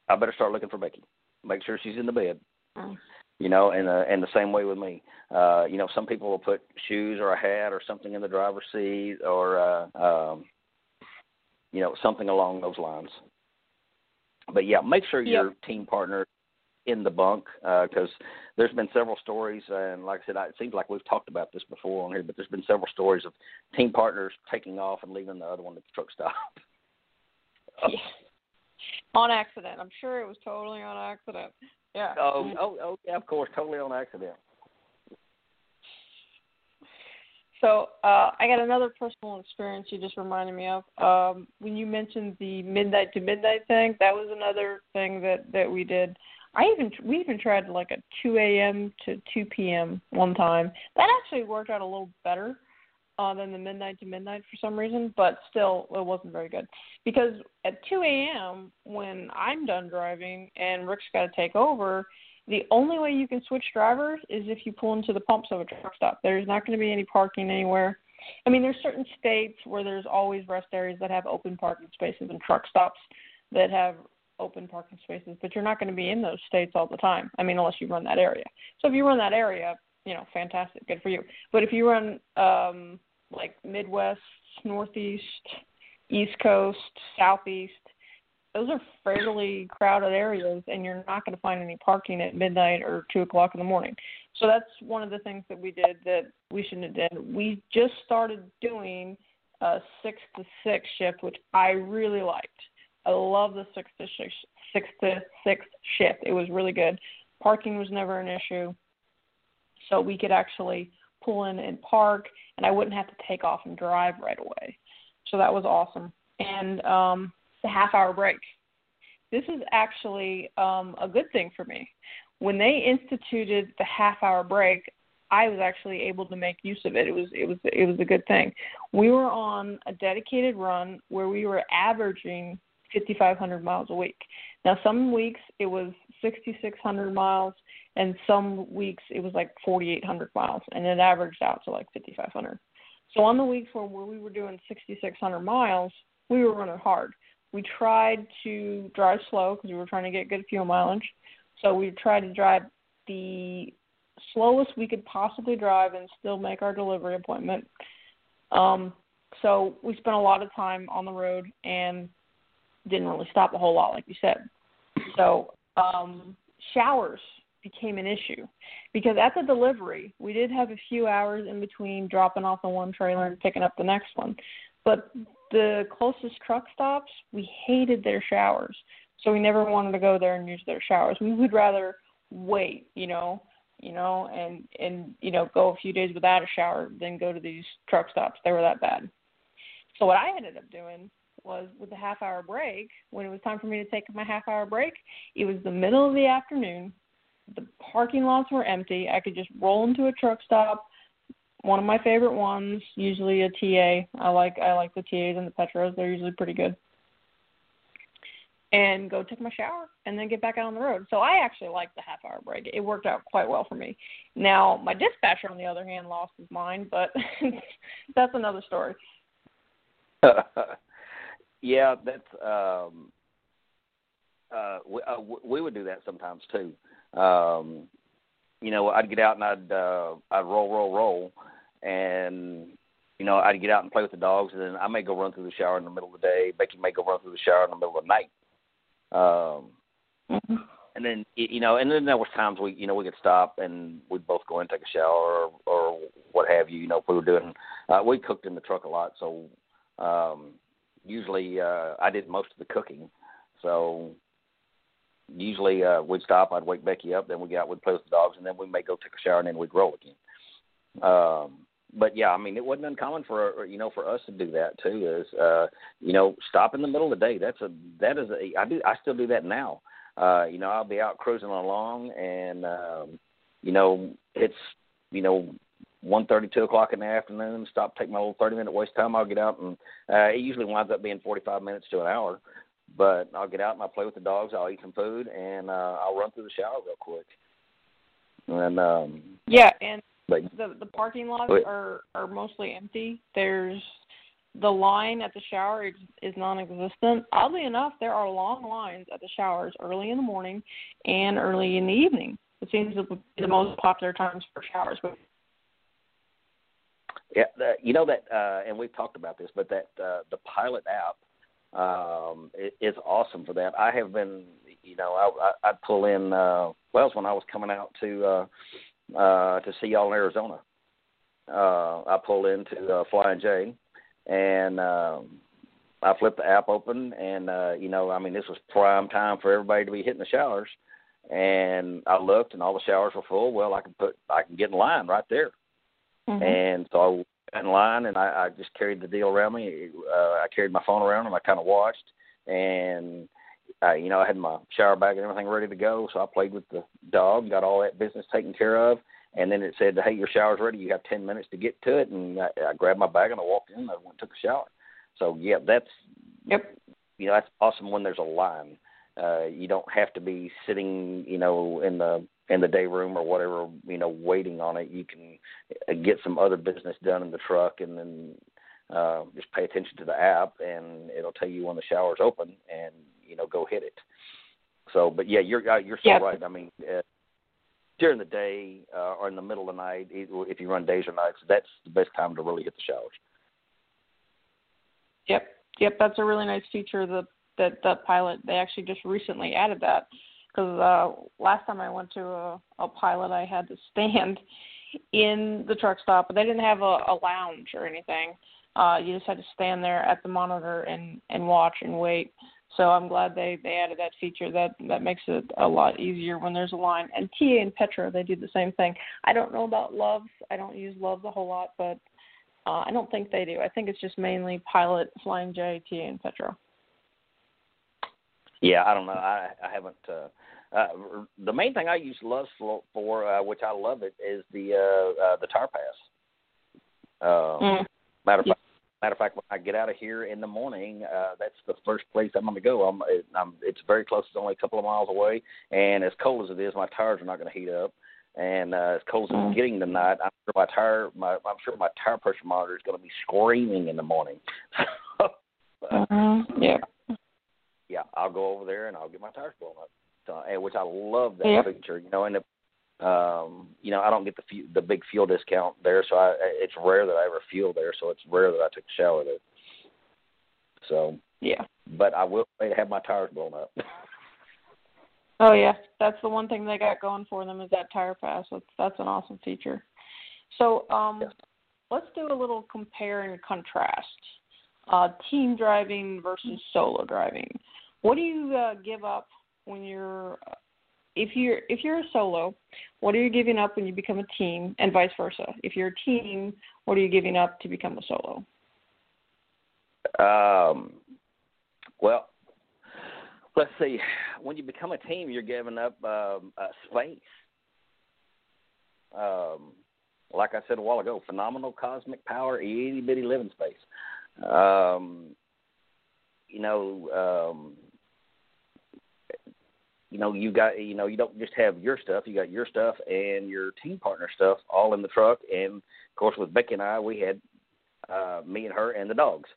I better start looking for Becky. Make sure she's in the bed. Mm you know, and uh, and the same way with me. Uh, you know, some people will put shoes or a hat or something in the driver's seat or uh, um, you know something along those lines. But yeah, make sure yep. your team partner in the bunk because uh, there's been several stories, and like I said, I, it seems like we've talked about this before on here, but there's been several stories of team partners taking off and leaving the other one at the truck stop. yeah. On accident. I'm sure it was totally on accident. Yeah. Oh, oh, oh, yeah, of course, totally on accident. So uh, I got another personal experience you just reminded me of. Um, when you mentioned the midnight to midnight thing, that was another thing that that we did. I even we even tried like a 2 a.m. to 2 p.m. one time. That actually worked out a little better uh, than the midnight to midnight for some reason, but still it wasn't very good. Because at 2 a.m. when I'm done driving and Rick's got to take over, the only way you can switch drivers is if you pull into the pumps of a truck stop. There's not going to be any parking anywhere. I mean, there's certain states where there's always rest areas that have open parking spaces and truck stops that have open parking spaces, but you're not going to be in those states all the time. I mean, unless you run that area. So if you run that area, you know, fantastic, good for you. But if you run um like Midwest, Northeast, East Coast, Southeast, those are fairly crowded areas, and you're not going to find any parking at midnight or two o'clock in the morning. So that's one of the things that we did that we shouldn't have done. We just started doing a six to six shift, which I really liked. I love the six to six, six to six shift. It was really good. Parking was never an issue, so we could actually pull in and park, and I wouldn't have to take off and drive right away. So that was awesome. And um, the half hour break. This is actually um, a good thing for me. When they instituted the half hour break, I was actually able to make use of it. It was it was it was a good thing. We were on a dedicated run where we were averaging 5,500 miles a week. Now, some weeks it was 6,600 miles, and some weeks it was like 4,800 miles, and it averaged out to like 5,500. So on the weeks where, we were doing 6,600 miles, we were running hard. We tried to drive slow because we were trying to get good fuel mileage. So we tried to drive the slowest we could possibly drive and still make our delivery appointment. Um, so we spent a lot of time on the road and didn't really stop a whole lot, like you said. So um, showers became an issue. Because at the delivery we did have a few hours in between dropping off the one trailer and picking up the next one. But the closest truck stops we hated their showers. So we never wanted to go there and use their showers. We would rather wait you know you know and and you know go a few days without a shower than go to these truck stops. They were that bad. So what i ended up doing was with the half hour break when it was time for me to take my half hour break it was the middle of the afternoon the parking lots were empty. I could just roll into a truck stop. One of my favorite ones, usually a TA. I like I like the TAs and the Petros. They're usually pretty good. And go take my shower and then get back out on the road. So I actually like the half hour break. It worked out quite well for me. Now my dispatcher, on the other hand, lost his mind, but that's another story. yeah, that's um uh we, uh, we would do that sometimes too um, you know, I'd get out and I'd uh, I'd roll, roll, roll, and you know, I'd get out and play with the dogs, and then I may go run through the shower in the middle of the day. Becky may go run through the shower in the middle of the night. Um, mm-hmm. And then you know, and then there was times we you know we could stop and we'd both go in and take a shower or, or what have you. You know, if we were doing uh, we cooked in the truck a lot, so um, usually uh, I did most of the cooking. So usually uh, we'd stop. I'd wake Becky up. Then we get out. We'd play with the dogs, and then we may go take a shower, and then we'd roll again. Um, but yeah, I mean, it wasn't uncommon for you know for us to do that too. Is uh, you know stop in the middle of the day. That's a that is a I do I still do that now. Uh, you know, I'll be out cruising along, and um, you know it's you know one thirty, two o'clock in the afternoon. Stop, take my little thirty minute waste time. I'll get out, and uh, it usually winds up being forty five minutes to an hour. But I'll get out and I'll play with the dogs. I'll eat some food and uh, I'll run through the shower real quick. And um, yeah, and but, the the parking lots but, are are mostly empty. There's the line at the shower is, is non-existent. Oddly enough, there are long lines at the showers early in the morning and early in the evening. It seems to be the most popular times for showers. But yeah, the, you know that, uh, and we've talked about this, but that uh, the Pilot app um, it, it's awesome for that. I have been, you know, I, I, I'd pull in uh, Wells when I was coming out to uh, uh, to see y'all in Arizona. Uh, I pull into uh, Flying J, and um, I flipped the app open, and uh, you know, I mean, this was prime time for everybody to be hitting the showers. And I looked, and all the showers were full. Well, I can put, I can get in line right there. Mm-hmm. And so in line, and I, I just carried the deal around me. Uh, I carried my phone around, and I kind of watched, and I, you know, I had my shower bag and everything ready to go. So I played with the dog, got all that business taken care of, and then it said, "Hey, your shower's ready. You have ten minutes to get to it." And I, I grabbed my bag and I walked in. And I went and took a shower. So yeah, that's yep. You know, that's awesome when there's a line. Uh, you don't have to be sitting, you know, in the in the day room or whatever, you know, waiting on it. You can uh, get some other business done in the truck, and then uh, just pay attention to the app, and it'll tell you when the shower's open, and you know, go hit it. So, but yeah, you're uh, you're so yeah. right. I mean, uh, during the day uh, or in the middle of the night, if you run days or nights, that's the best time to really hit the showers. Yep, yep, that's a really nice feature. The that that pilot they actually just recently added that because uh, last time I went to a, a pilot, I had to stand in the truck stop, but they didn't have a, a lounge or anything. Uh, you just had to stand there at the monitor and and watch and wait. So I'm glad they they added that feature. That that makes it a lot easier when there's a line. And TA and Petro they do the same thing. I don't know about Loves. I don't use Loves a whole lot, but uh, I don't think they do. I think it's just mainly Pilot, Flying J, TA, and Petro. Yeah, I don't know. I I haven't. Uh, uh, the main thing I use Loves for, for uh, which I love it, is the uh, uh, the Tire Pass. Uh, mm. Matter of fact, matter of fact, when I get out of here in the morning, uh, that's the first place I'm going to go. I'm, I'm, it's very close. It's only a couple of miles away, and as cold as it is, my tires are not going to heat up. And uh, as cold as it's mm. getting tonight, I'm sure my tire, my, I'm sure my tire pressure monitor is going to be screaming in the morning. uh-huh. Yeah. Yeah, I'll go over there and I'll get my tires blown up. And which I love that yep. feature, you know, and the um, you know, I don't get the fu- the big fuel discount there, so I it's rare that I ever fuel there, so it's rare that I took a shower there. So yeah, but I will have my tires blown up. oh yeah, that's the one thing they got going for them is that tire pass. That's that's an awesome feature. So um, yeah. let's do a little compare and contrast. Uh, team driving versus solo driving. What do you uh, give up when you're if you're if you're a solo, what are you giving up when you become a team, and vice versa? If you're a team, what are you giving up to become a solo? Um, well, let's see. When you become a team, you're giving up um, uh, space. Um, like I said a while ago, phenomenal cosmic power, itty bitty living space. Um, you know, um, you know you got you know you don't just have your stuff you got your stuff and your team partner stuff all in the truck. And of course with becky and i we had uh me and her and the dogs.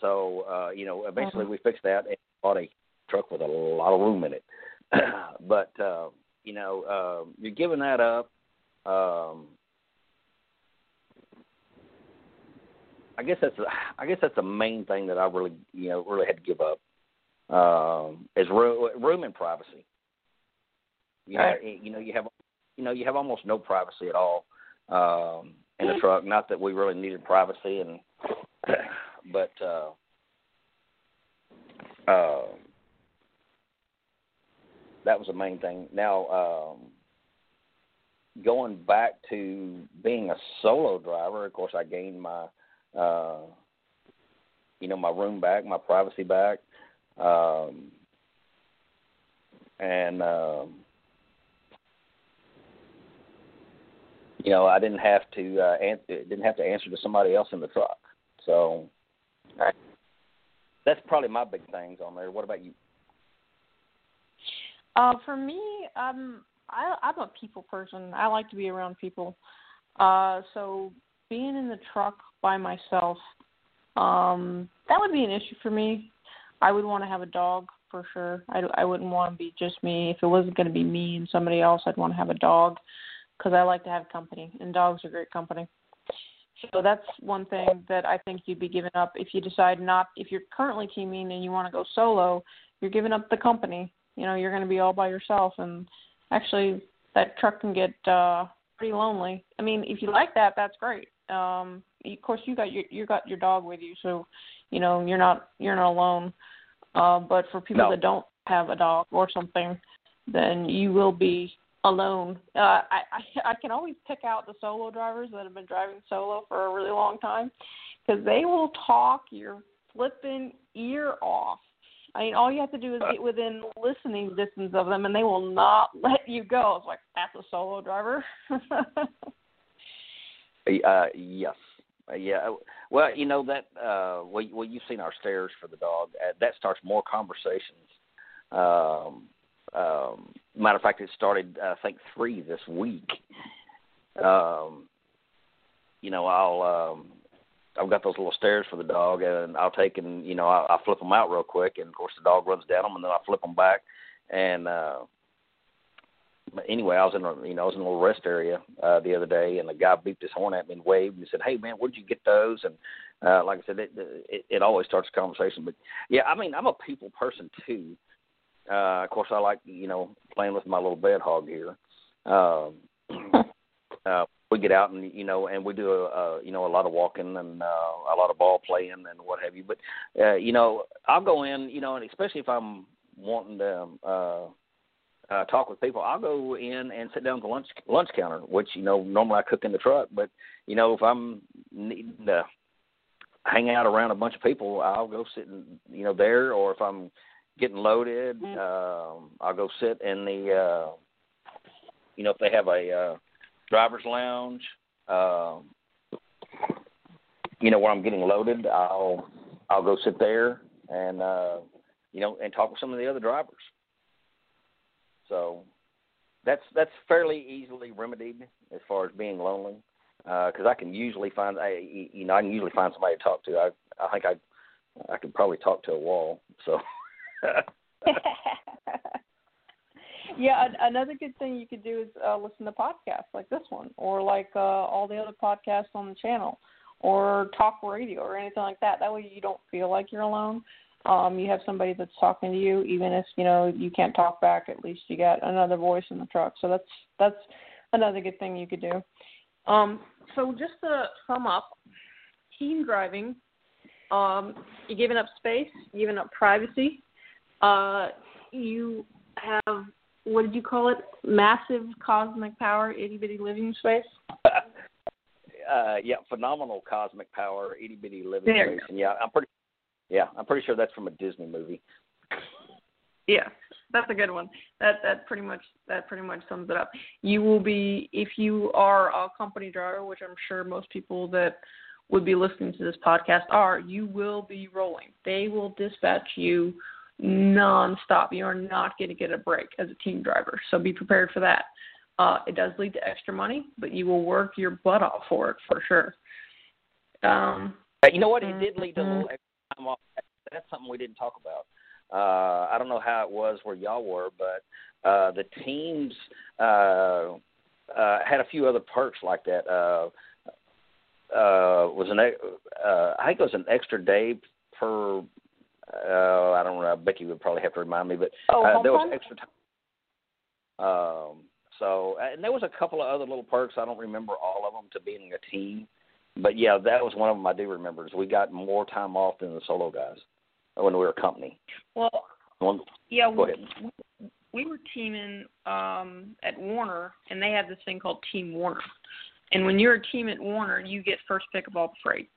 So uh you know eventually we fixed that and bought a truck with a lot of room in it. But uh you know uh, you're giving that up um I guess that's a, I guess that's the main thing that I really you know really had to give up um, is room, room and privacy. You know, you know, you have you know you have almost no privacy at all um, in the truck. Not that we really needed privacy, and but uh, uh, that was the main thing. Now, um, going back to being a solo driver, of course, I gained my uh, you know my room back, my privacy back. Um, and um, you know, I didn't have to uh, an- didn't have to answer to somebody else in the truck. So I, that's probably my big things on there. What about you? Uh, for me, um, I, I'm a people person. I like to be around people. Uh, so being in the truck by myself, um, that would be an issue for me. I would want to have a dog for sure. I I wouldn't want to be just me. If it wasn't going to be me and somebody else, I'd want to have a dog because I like to have company, and dogs are great company. So that's one thing that I think you'd be giving up if you decide not. If you're currently teaming and you want to go solo, you're giving up the company. You know, you're going to be all by yourself, and actually, that truck can get uh pretty lonely. I mean, if you like that, that's great. Um, of course, you got your you got your dog with you, so you know you're not you're not alone. Uh, but for people no. that don't have a dog or something, then you will be alone. Uh, I, I I can always pick out the solo drivers that have been driving solo for a really long time because they will talk your flipping ear off. I mean, all you have to do is get within listening distance of them, and they will not let you go. It's like that's a solo driver. uh, yes, uh, yeah. Well, you know that. Uh, well, well, you've seen our stairs for the dog. Uh, that starts more conversations. Um, um, matter of fact, it started. I think three this week. Um, you know, I'll. Um, I've got those little stairs for the dog, and I'll take and you know I, I flip them out real quick, and of course the dog runs down them, and then I flip them back, and uh, but anyway, I was in a you know I was in a little rest area uh, the other day, and the guy beeped his horn at me and waved and said, "Hey man, where'd you get those?" And uh, like I said, it, it it always starts a conversation. But yeah, I mean I'm a people person too. Uh, of course, I like you know playing with my little bed hog here. Um, uh, we get out and you know and we do a, a you know a lot of walking and uh, a lot of ball playing and what have you. But uh, you know I'll go in you know and especially if I'm wanting to. Uh, uh, talk with people, I'll go in and sit down at the lunch lunch counter, which you know normally I cook in the truck. But you know if I'm needing to hang out around a bunch of people, I'll go sit in, you know there, or if I'm getting loaded, mm-hmm. um, I'll go sit in the uh, you know if they have a uh, driver's lounge. Um, you know, where I'm getting loaded, I'll I'll go sit there and uh, you know and talk with some of the other drivers. So that's that's fairly easily remedied as far as being lonely because uh, I can usually find I you know I can usually find somebody to talk to. I I think I I could probably talk to a wall. So. yeah, another good thing you could do is uh, listen to podcasts like this one, or like uh, all the other podcasts on the channel, or talk radio or anything like that. That way you don't feel like you're alone. Um, you have somebody that's talking to you, even if you know you can't talk back. At least you got another voice in the truck. So that's that's another good thing you could do. Um, so just to sum up, team driving, um, you're giving up space, you're giving up privacy. Uh, you have what did you call it? Massive cosmic power, itty bitty living space. uh, yeah, phenomenal cosmic power, itty bitty living there space. And yeah, I'm pretty. Yeah, I'm pretty sure that's from a Disney movie. Yeah, that's a good one. That that pretty much that pretty much sums it up. You will be if you are a company driver, which I'm sure most people that would be listening to this podcast are, you will be rolling. They will dispatch you nonstop. You are not going to get a break as a team driver, so be prepared for that. Uh, it does lead to extra money, but you will work your butt off for it for sure. Um, you know what? It did lead to a little mm-hmm. extra time off. That's something we didn't talk about. Uh, I don't know how it was where y'all were, but uh, the teams uh, uh, had a few other perks like that. Uh, uh, was an uh, I think it was an extra day per. Uh, I don't know. Becky would probably have to remind me, but oh, uh, there was extra time. Um, so, and there was a couple of other little perks. I don't remember all of them to being a team, but yeah, that was one of them I do remember. Is we got more time off than the solo guys when we were a company. Well, one, yeah, go ahead. We, we were teaming um, at Werner, and they have this thing called Team Werner. And when you're a team at Werner, you get first pick of all the freight.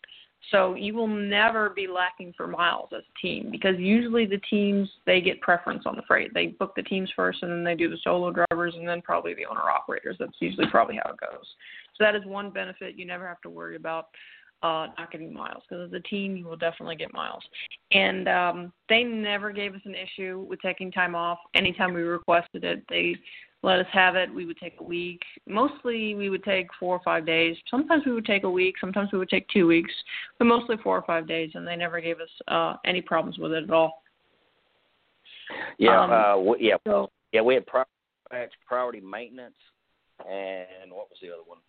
So you will never be lacking for miles as a team because usually the teams they get preference on the freight. They book the teams first and then they do the solo drivers and then probably the owner operators. That's usually probably how it goes. So that is one benefit you never have to worry about uh not getting miles because as a team you will definitely get miles. And um they never gave us an issue with taking time off anytime we requested it. They let us have it. We would take a week. Mostly we would take four or five days. Sometimes we would take a week. Sometimes we would take two weeks, but mostly four or five days. And they never gave us uh, any problems with it at all. Yeah, um, uh, w- yeah, so, yeah. We had priority, priority maintenance, and what was the other one?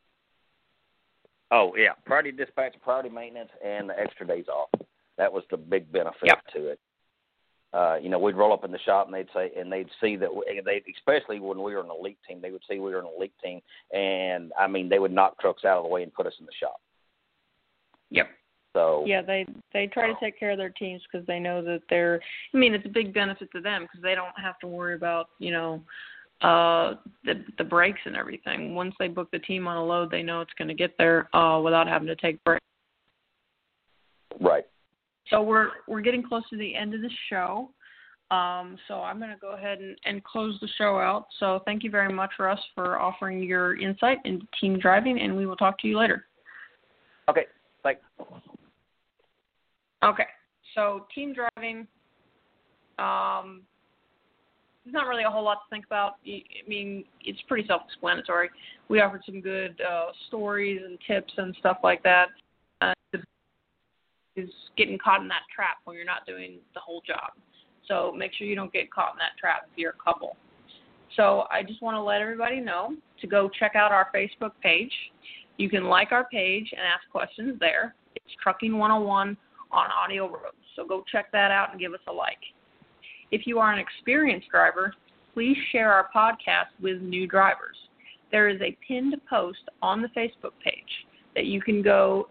Oh yeah, priority dispatch, priority maintenance, and the extra days off. That was the big benefit to it uh, you know, we'd roll up in the shop and they'd say, and they'd see that we, they, especially when we were an elite team, they would see we were an elite team, and I mean, they would knock trucks out of the way and put us in the shop. Yep. So yeah, they they try to take care of their teams because they know that they're. I mean, it's a big benefit to them because they don't have to worry about you know uh the the breaks and everything. Once they book the team on a load, they know it's going to get there uh without having to take breaks. Right. So we're we're getting close to the end of the show. Um, so I'm going to go ahead and, and close the show out. So thank you very much, Russ, for offering your insight into team driving, and we will talk to you later. Okay. Bye. Okay. So team driving. Um, there's not really a whole lot to think about. I mean, it's pretty self-explanatory. We offered some good uh, stories and tips and stuff like that is getting caught in that trap when you're not doing the whole job. So make sure you don't get caught in that trap if you're a couple. So I just want to let everybody know to go check out our Facebook page. You can like our page and ask questions there. It's Trucking 101 on Audio Road. So go check that out and give us a like. If you are an experienced driver, please share our podcast with new drivers. There is a pinned post on the Facebook page that you can go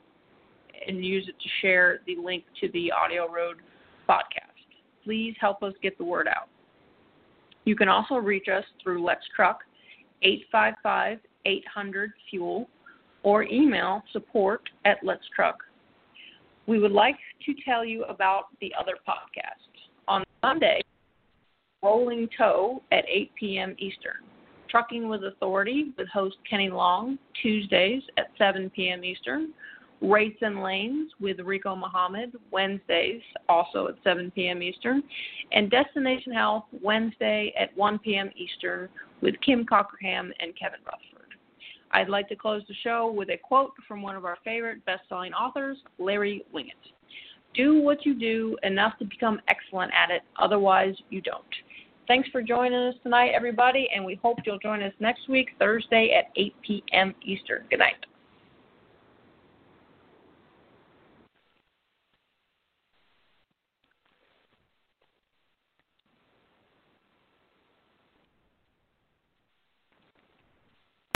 and use it to share the link to the Audio Road podcast. Please help us get the word out. You can also reach us through Let's Truck 855 800 Fuel or email support at Let's Truck. We would like to tell you about the other podcasts. On Monday, Rolling Toe at 8 p.m. Eastern. Trucking with Authority with host Kenny Long, Tuesdays at 7 p.m. Eastern. Rates and Lanes with Rico Muhammad, Wednesdays, also at 7 p.m. Eastern, and Destination Health, Wednesday at 1 p.m. Eastern with Kim Cockerham and Kevin Rutherford. I'd like to close the show with a quote from one of our favorite best selling authors, Larry Winget. Do what you do enough to become excellent at it, otherwise, you don't. Thanks for joining us tonight, everybody, and we hope you'll join us next week, Thursday at 8 p.m. Eastern. Good night.